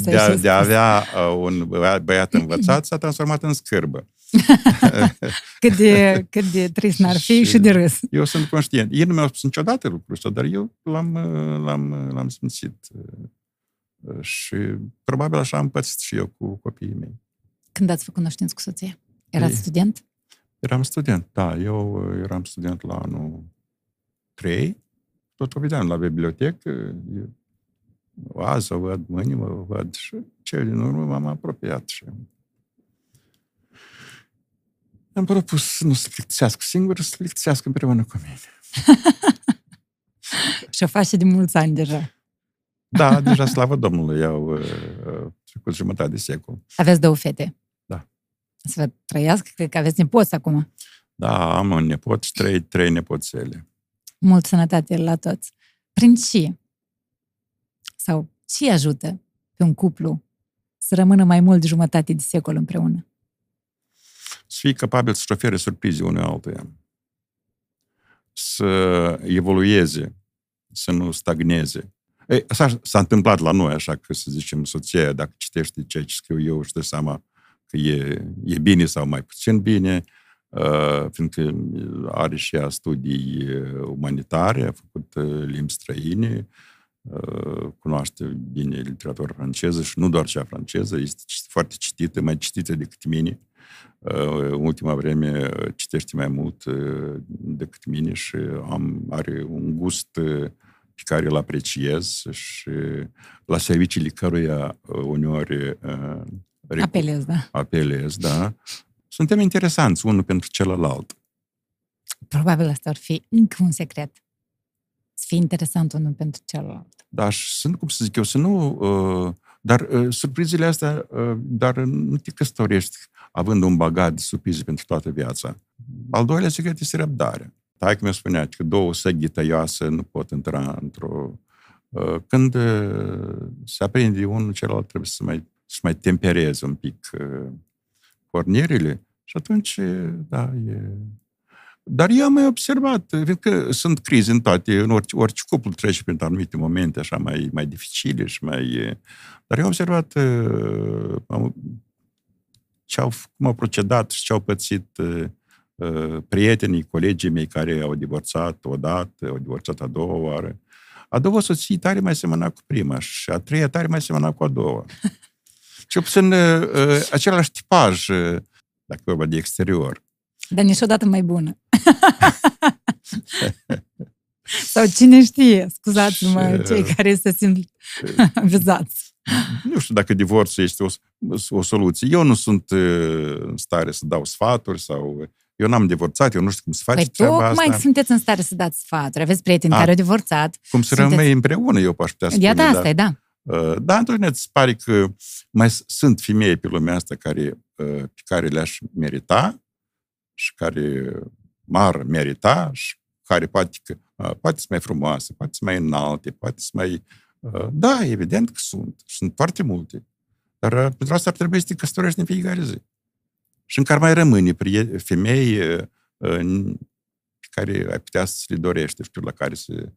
de a, de a avea un băiat învățat s-a transformat în scârbă. [LAUGHS] cât, de, cât de trist n-ar fi și, și de râs. Eu sunt conștient. Ei nu mi-au spus niciodată lucrul ăsta, dar eu l-am, l-am, l-am simțit. Și probabil așa am pățit și eu cu copiii mei. Când ați făcut cunoștință cu soția? Erați Ei, student? Eram student, da. Eu eram student la anul 3. Tot o vedeam la bibliotecă. Azi o văd, mâine mă văd și cel din urmă m-am apropiat și am propus să nu se plictisească singur, să se plictisească împreună cu mine. [LAUGHS] și o face de mulți ani deja. Da, deja, slavă Domnului, i-au uh, trecut jumătate de secol. Aveți două fete? Da. Să vă trăiască, cred că aveți nepoți acum. Da, am un nepot și trei, trei nepoțele. Mult sănătate la toți. Prin ce? Sau ce ajută pe un cuplu să rămână mai mult de jumătate de secol împreună? Să fii capabil să-și ofere surprize unui altuia, să evolueze, să nu stagneze. Ei, așa s-a întâmplat la noi, așa că, să zicem, soția, dacă citește ceea ce scriu eu, și dă seama că e, e bine sau mai puțin bine, uh, fiindcă are și ea studii umanitare, a făcut uh, limbi străine, uh, cunoaște bine literatura franceză și nu doar cea franceză, este foarte citită, mai citită decât mine. În ultima vreme citește mai mult decât mine și am, are un gust pe care îl apreciez și la serviciile căruia uneori apelez, da. apelez, da. Suntem interesanți unul pentru celălalt. Probabil asta ar fi încă un secret. Să fie interesant unul pentru celălalt. Da, și sunt, cum să zic eu, să nu... Uh, dar uh, surprizele astea, uh, dar nu te căsătorești având un bagaj de surprize pentru toată viața. Al doilea secret este răbdarea. Taică mi-a spunea că două săghi tăioase nu pot intra într-o... Uh, când uh, se aprinde unul, celălalt trebuie să mai, să mai tempereze un pic uh, pornirile Și atunci, da, e... Dar eu am mai observat, că sunt crize în toate, în orice, orice cuplu trece prin anumite momente așa mai, mai dificile și mai... Dar eu am observat ce au, cum au procedat și ce au pățit prietenii, colegii mei care au divorțat odată, au divorțat a doua oară. A doua soție tare mai semăna cu prima și a treia tare mai semăna cu a doua. Ce puțin uh, același tipaj, uh, dacă vorba de exterior. Dar niciodată mai bună. [LAUGHS] Sau cine știe, scuzați-mă, și, cei care se simt vizați. Nu știu dacă divorțul este o, o soluție. Eu nu sunt în stare să dau sfaturi sau eu n-am divorțat, eu nu știu cum să faci păi treaba asta. Păi mai sunteți în stare să dați sfaturi, aveți prieteni A, care au divorțat. Cum să sunteți... rămâi împreună, eu aș putea spune. Iată, asta da. e, da. Uh, da, într îți pare că mai sunt femei pe lumea asta care, uh, pe care le-aș merita și care m-ar merita și care poate, că, uh, poate să mai frumoase, poate să mai înalte, poate să mai... Da, evident că sunt. Sunt foarte multe. Dar pentru asta ar trebui să te căsătorești în fiecare zi și în care mai rămâne femei pe care ai putea să le dorești, știu, la care să,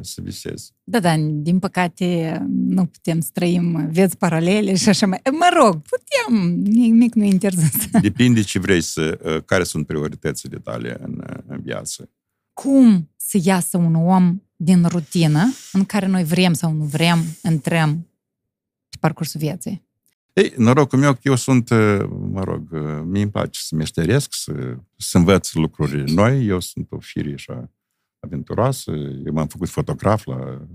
să visezi. Da, da, din păcate nu putem să trăim vieți paralele și așa mai... Mă rog, putem, nimic nu interzis. Depinde ce vrei să... Care sunt prioritățile tale în, în viață. Cum să iasă un om din rutină în care noi vrem sau nu vrem, intrăm pe parcursul vieții? Ei, norocul meu că eu sunt, uh, mă rog, uh, mie îmi place să meșteresc, să, să învăț lucruri [LAUGHS] noi. Eu sunt o fire așa aventuroasă. Eu m-am făcut fotograf la,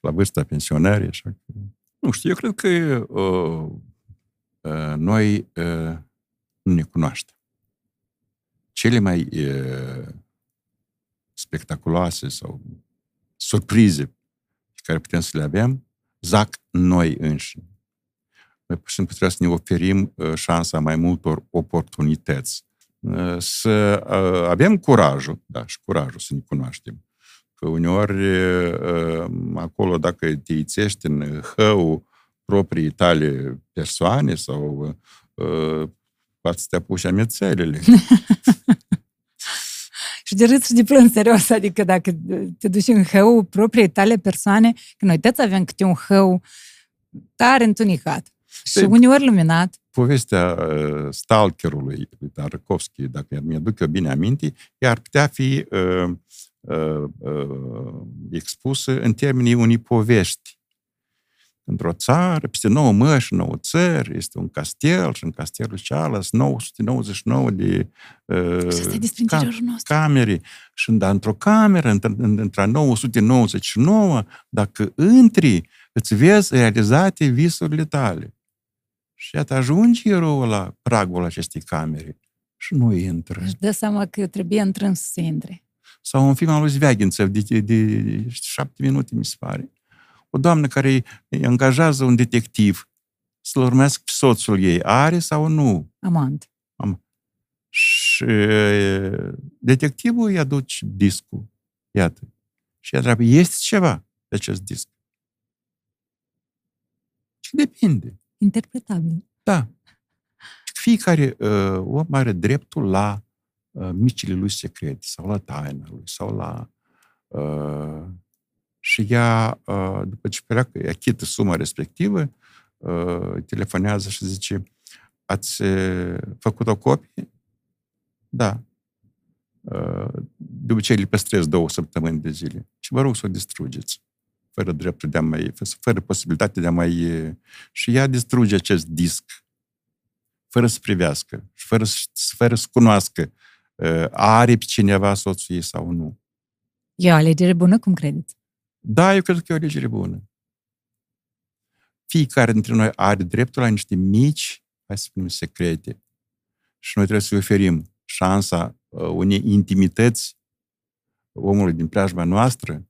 la vârsta pensionării, așa că... Nu știu, eu cred că uh, uh, noi uh, nu ne cunoaștem. Cele mai uh, spectaculoase sau surprize pe care putem să le avem, zac noi înșine noi pur și simplu trebuie să ne oferim uh, șansa mai multor oportunități. Uh, să uh, avem curajul, da, și curajul să ne cunoaștem. Că uneori acolo, dacă te ițești în hău proprii tale persoane sau poate să te apuci amețelele. [LAUGHS] și de râs și de plâns, serios, adică dacă te duci în hău proprii tale persoane, că noi toți avem câte un hău tare întunecat. Și uneori luminat. Povestea uh, stalkerului lui Tarkovski, dacă mi-aduc eu bine aminte, ea ar putea fi uh, uh, uh, expusă în termenii unei povești. Într-o țară, peste 9 măși, 9 țări, este un castel și în castelul cealaltă 999 de uh, cam, camere. Și da, într-o cameră, între 999, dacă intri, îți vezi realizate visurile tale. Și iată, ajunge eroul la pragul acestei camere și nu intră. Își dă seama că trebuie întrâns să intre. Sau un film al lui Zviaghințev de, de, de șapte minute, mi se pare. O doamnă care angajează un detectiv să-l urmească pe soțul ei. Are sau nu? Amant. Am. Și detectivul îi aduce discul. Iată. Și ea întreabă, este ceva de acest disc? Și depinde interpretabil. Da. Fiecare uh, om are dreptul la uh, micile lui secrete sau la taina lui sau la... Uh, și ea, uh, după ce pleacă, ea chită suma respectivă, uh, telefonează și zice ați uh, făcut o copie? Da. Uh, de obicei le păstrez două săptămâni de zile. Și vă rog să o distrugeți fără dreptul de a mai, fără posibilitate de a mai... Și ea distruge acest disc, fără să privească, și fără, fără să cunoască are pe cineva soțul ei sau nu. E o alegere bună, cum credeți? Da, eu cred că e o alegere bună. Fiecare dintre noi are dreptul la niște mici, hai să spunem, secrete. Și noi trebuie să oferim șansa unei intimități omului din preajma noastră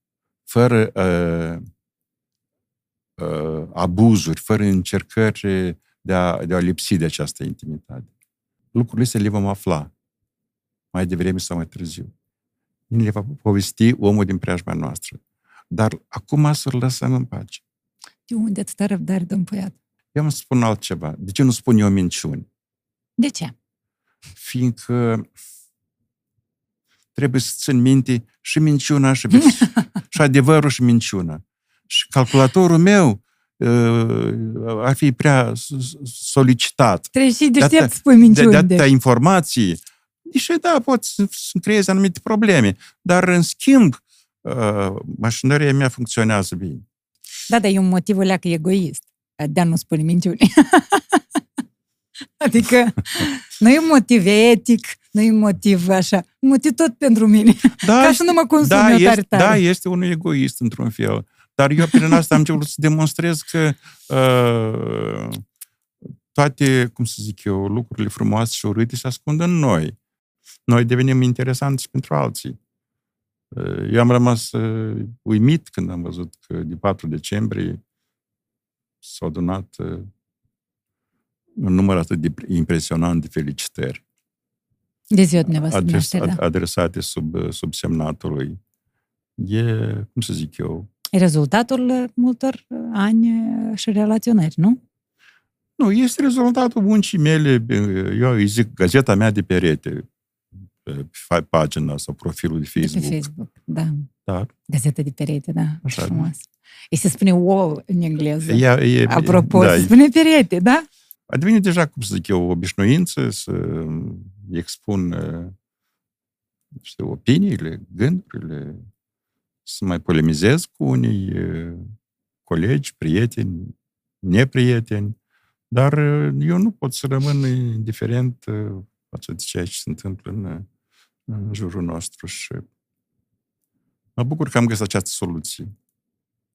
fără uh, uh, abuzuri, fără încercări de a, de a lipsi de această intimitate. Lucrurile se le vom afla mai devreme sau mai târziu. Ne le va povesti omul din preajma noastră. Dar acum să-l lăsăm în pace. De unde atâta răbdare, domn Poiat? Eu îmi spun altceva. De ce nu spun eu minciuni? De ce? fiindcă trebuie să țin minte și minciuna și, [LAUGHS] și adevărul și minciuna. Și calculatorul meu uh, ar fi prea solicitat. Trebuie și deștept să spui minciuni. De, de atâtea informații. Deși, da, pot să creezi anumite probleme. Dar, în schimb, uh, mașinăria mea funcționează bine. Da, dar e un motiv leacă egoist de a nu spune minciuni. [LAUGHS] adică nu e un motiv etic, nu e un motiv așa, un motiv tot pentru mine, da, ca să nu mă consum da, eu tare, tare. Da, este unul egoist într-un fel. Dar eu prin asta am început să demonstrez că uh, toate, cum să zic eu, lucrurile frumoase și urâte se ascund în noi. Noi devenim interesanți pentru alții. Uh, eu am rămas uh, uimit când am văzut că de 4 decembrie s-au adunat uh, un număr atât de impresionant de felicitări. De ziua dumneavoastră adres, ad, da. adresate sub, sub semnatului. E, cum să zic eu... E rezultatul multor ani și relaționări, nu? Nu, este rezultatul muncii mele, eu îi zic, gazeta mea de perete, pe pagina sau profilul de Facebook. De pe Facebook, da. Da. Gazeta de perete, da. Așa. Frumos. E se spune wall în engleză. E, e, Apropo, da, se spune perete, da? A devenit deja, cum să zic eu, o obișnuință să expun știu, opiniile, gândurile, să mai polemizez cu unii colegi, prieteni, neprieteni, dar eu nu pot să rămân indiferent față de ceea ce se întâmplă în, în jurul nostru și mă bucur că am găsit această soluție.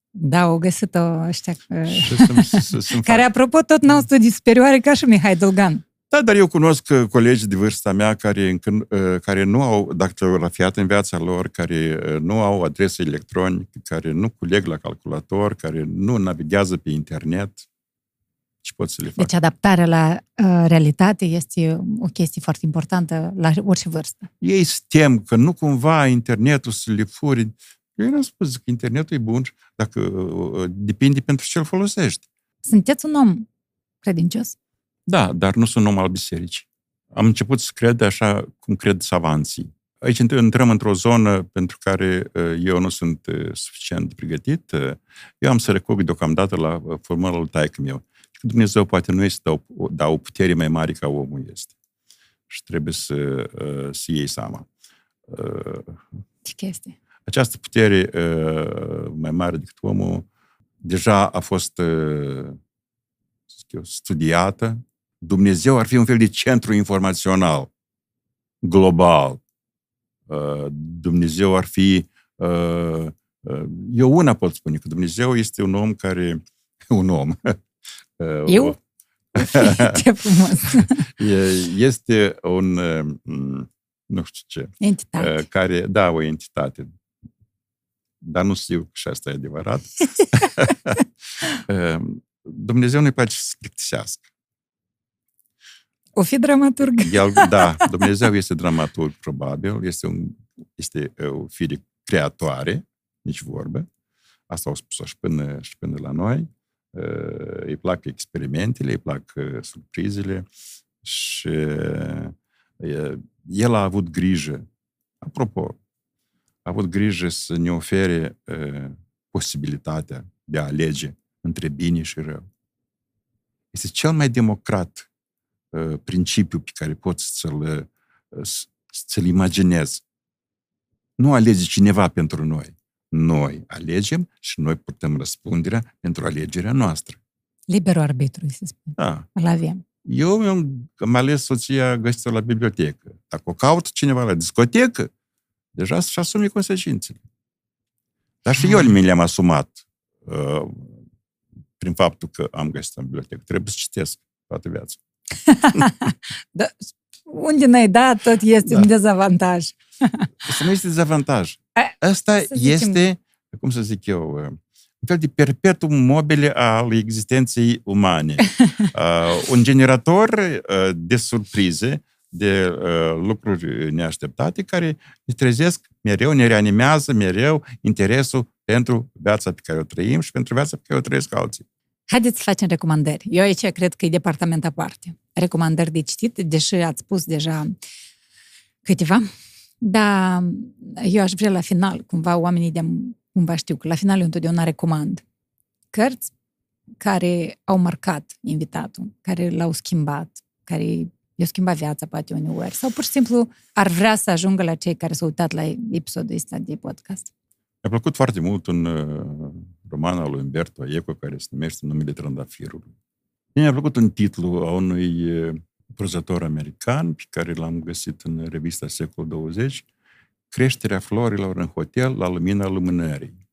Da, au găsit-o ăștia [LAUGHS] care, apropo, tot n-au studii superioare ca și Mihai Dolgan. Da, dar eu cunosc uh, colegi de vârsta mea care, încă, uh, care nu au dactilografiat în viața lor, care uh, nu au adresă electronică, care nu culeg la calculator, care nu navighează pe internet. Ce pot să le fac? Deci adaptarea la uh, realitate este o chestie foarte importantă la orice vârstă. Ei se tem că nu cumva internetul să le furi eu nu am spus că internetul e bun dacă uh, depinde pentru ce îl folosești. Sunteți un om credincios? Da, dar nu sunt om al bisericii. Am început să cred așa cum cred savanții. Aici intrăm într-o zonă pentru care uh, eu nu sunt uh, suficient de pregătit. Eu am să recog deocamdată la formula lui taică meu. Dumnezeu poate nu este da o, da o putere mai mare ca omul este. Și trebuie să, să iei seama. Ce chestie? Această putere uh, mai mare decât omul deja a fost uh, eu, studiată. Dumnezeu ar fi un fel de centru informațional global. Uh, Dumnezeu ar fi... Eu una pot spune că Dumnezeu este un om care... [LAUGHS] Un om. Eu? [LAUGHS] Ce frumos! [LAUGHS] Este un... Nu știu ce. Entitate. Care, da, o entitate dar nu știu că și asta e adevărat. Ehm, Dumnezeu nu-i place să plictisească. O fi dramaturg. El, da, Dumnezeu este dramaturg, probabil, este, un, este o fire creatoare, nici vorbă. Asta au spus și până, și până la noi. Îi plac experimentele, îi plac surprizele și el a avut grijă. Apropo, a avut grijă să ne ofere uh, posibilitatea de a alege între bine și rău. Este cel mai democrat uh, principiu pe care poți să-l, uh, să-l imaginezi. Nu alege cineva pentru noi. Noi alegem și noi putem răspunderea pentru alegerea noastră. Liberul arbitru, se spune. Da. Îl avem. Eu am ales soția găsită la bibliotecă. Dacă o caut cineva la discotecă, deja să-și asume consecințele. Dar și eu mi le-am asumat uh, prin faptul că am găsit în bibliotecă. Trebuie să citesc toată viața. [LAUGHS] da, unde n-ai dat, tot este da. un dezavantaj. Asta nu este dezavantaj. Asta este, cum să zic eu, uh, un fel de perpetuum mobile al existenței umane. [LAUGHS] Uh, un generator uh, de surprize de uh, lucruri neașteptate care ne trezesc mereu, ne reanimează mereu interesul pentru viața pe care o trăim și pentru viața pe care o trăiesc alții. Haideți să facem recomandări. Eu aici cred că e departament aparte. Recomandări de citit, deși ați spus deja câteva. Dar eu aș vrea la final, cumva oamenii de cumva știu că la final eu întotdeauna recomand cărți care au marcat invitatul, care l-au schimbat, care i-au schimbat viața poate uneori, sau pur și simplu ar vrea să ajungă la cei care s-au uitat la episodul ăsta de podcast. Mi-a plăcut foarte mult un uh, roman al lui Umberto Eco care se numește Numele Trandafirului. Mi-a plăcut un titlu a unui uh, prozător american pe care l-am găsit în revista Secol 20, Creșterea florilor în hotel la lumina lumânării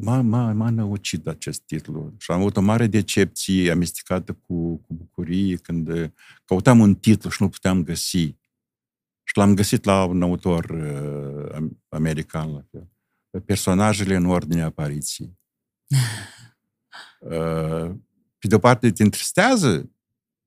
m-a, m-a, m-a năucit acest titlu și am avut o mare decepție amestecată cu, cu bucurie când căutam un titlu și nu puteam găsi. Și l-am găsit la un autor uh, american la fel. Personajele în ordine apariției. Uh, pe de o parte te întristează,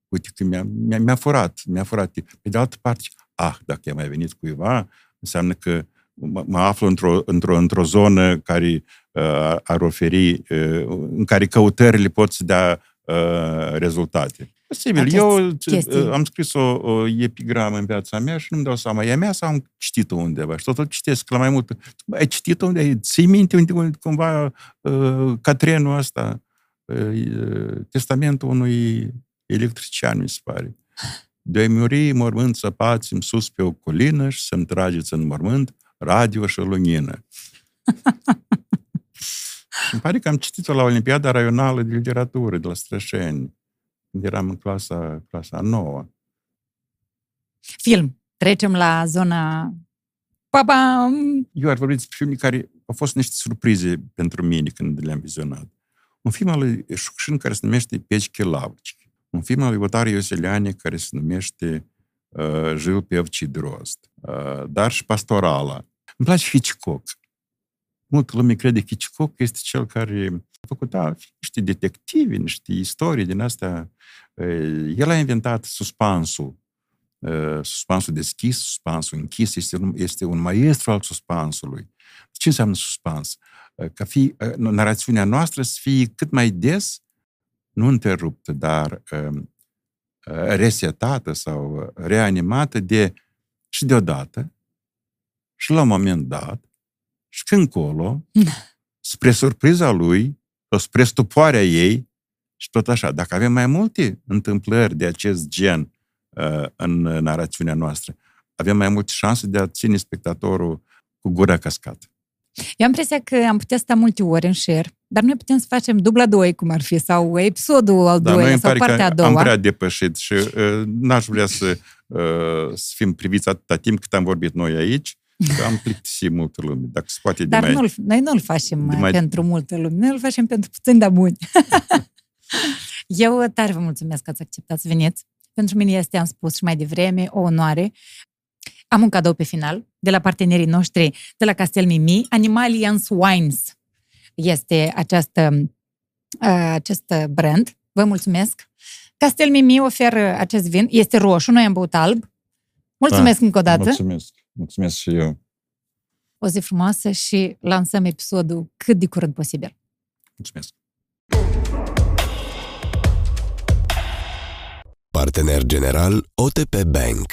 uite că mi-a, mi-a, mi-a furat, mi-a furat. Pe de altă parte, ah, dacă i-a mai venit cuiva, înseamnă că mă, mă aflu într-o, într-o, într-o zonă care uh, ar oferi, uh, în care căutările pot să dea uh, rezultate. Posibil. Acest Eu chestii. Uh, am scris o, o epigramă în viața mea și nu-mi dau seama, e a mea sau am citit-o undeva și totul citesc la mai mult. Ai citit-o unde? Ții minte unde, unde cumva uh, catrenul ăsta, uh, testamentul unui electrician, mi se pare. De-ai muri mormânt săpați sus pe o colină și să-mi trageți în mormânt radio și lumină. [LAUGHS] Îmi pare că am citit-o la Olimpiada Raională de Literatură de la Strășeni, când eram în clasa, clasa nouă. Film. Trecem la zona... Papa! Eu ar vorbi despre filme care au fost niște surprize pentru mine când le-am vizionat. Un film al lui Șucșin care se numește Peci Chelavci. Un film al lui Otare Ioseleane care se numește uh, Jil Pevci Drost. Uh, darș și Pastorala. Îmi place Hitchcock. Multă lume crede că Hitchcock este cel care a făcut da, niște detectivi, niște istorii din astea. El a inventat suspansul. Suspansul deschis, suspansul închis, este un, este un maestru al suspansului. Ce înseamnă suspans? Ca fi, narațiunea noastră să fie cât mai des, nu întreruptă, dar resetată sau reanimată de și deodată și la un moment dat, și când colo, spre surpriza lui, sau spre stupoarea ei, și tot așa, dacă avem mai multe întâmplări de acest gen uh, în narațiunea noastră, avem mai multe șanse de a ține spectatorul cu gura cascată. Eu am impresia că am putea sta multe ori în share, dar noi putem să facem dubla 2, cum ar fi, sau episodul al da, doilea, sau partea a doua. am prea depășit și uh, n-aș vrea să, uh, să fim priviți atâta timp cât am vorbit noi aici, Că am plictisit multă lume, dacă se poate Dar de mai... noi nu-l facem mai... pentru multă lume, noi îl facem pentru puțin de buni. [LAUGHS] Eu tare vă mulțumesc că ați acceptat să veniți. Pentru mine este, am spus și mai devreme, o onoare. Am un cadou pe final de la partenerii noștri de la Castel Mimi, Animalians Wines. Este această, uh, acest brand. Vă mulțumesc. Castel Mimi oferă acest vin. Este roșu, noi am băut alb. Mulțumesc da, încă o dată. Mulțumesc. Mulțumesc și eu. O zi frumoasă și lansăm episodul cât de curând posibil. Mulțumesc. Partener general OTP Bank